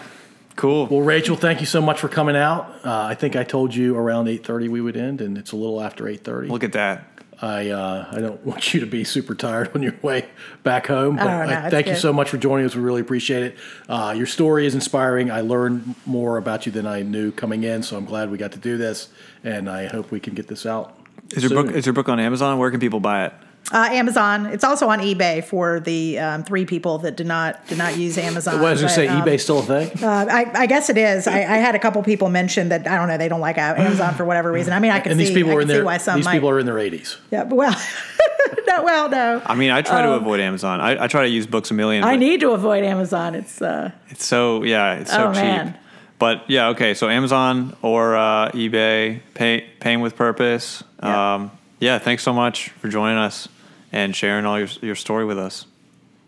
Cool. Well, Rachel, thank you so much for coming out. Uh, I think I told you around eight thirty we would end, and it's a little after eight thirty. Look at that. I uh, I don't want you to be super tired on your way back home. But Oh, no, I it's thank you so much for joining us. We really appreciate it. Uh, your story is inspiring. I learned more about you than I knew coming in, so I'm glad we got to do this, and I hope we can get this out. Is your soon. book? Is your book on Amazon? Where can people buy it? uh, Amazon. It's also on eBay for the um, three people that did not did not use Amazon. Well, I was going to say, um, eBay's still a thing. Uh, I, I guess it is. I, I had a couple people mention that I don't know they don't like Amazon for whatever reason. I mean, I can and see. these people are in their why some these might. people are in their 80s. yeah, but well, no, well, no. I mean, I try to Um, avoid Amazon. I, I try to use Books a Million. I need to avoid Amazon. It's uh, It's so yeah. It's so Oh, cheap. man. But yeah, okay. So Amazon or uh, eBay, pay, paying with purpose. Yeah. Um, yeah. Thanks so much for joining us and sharing all your your story with us.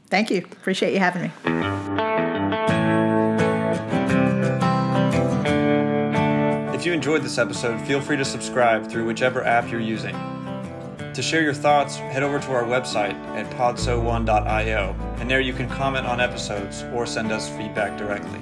thank you. Appreciate you having me. If If you enjoyed this episode, feel free to subscribe through whichever app you're using. To share your thoughts, head over to our website at podso1.io, and there you can comment on episodes or send us feedback directly.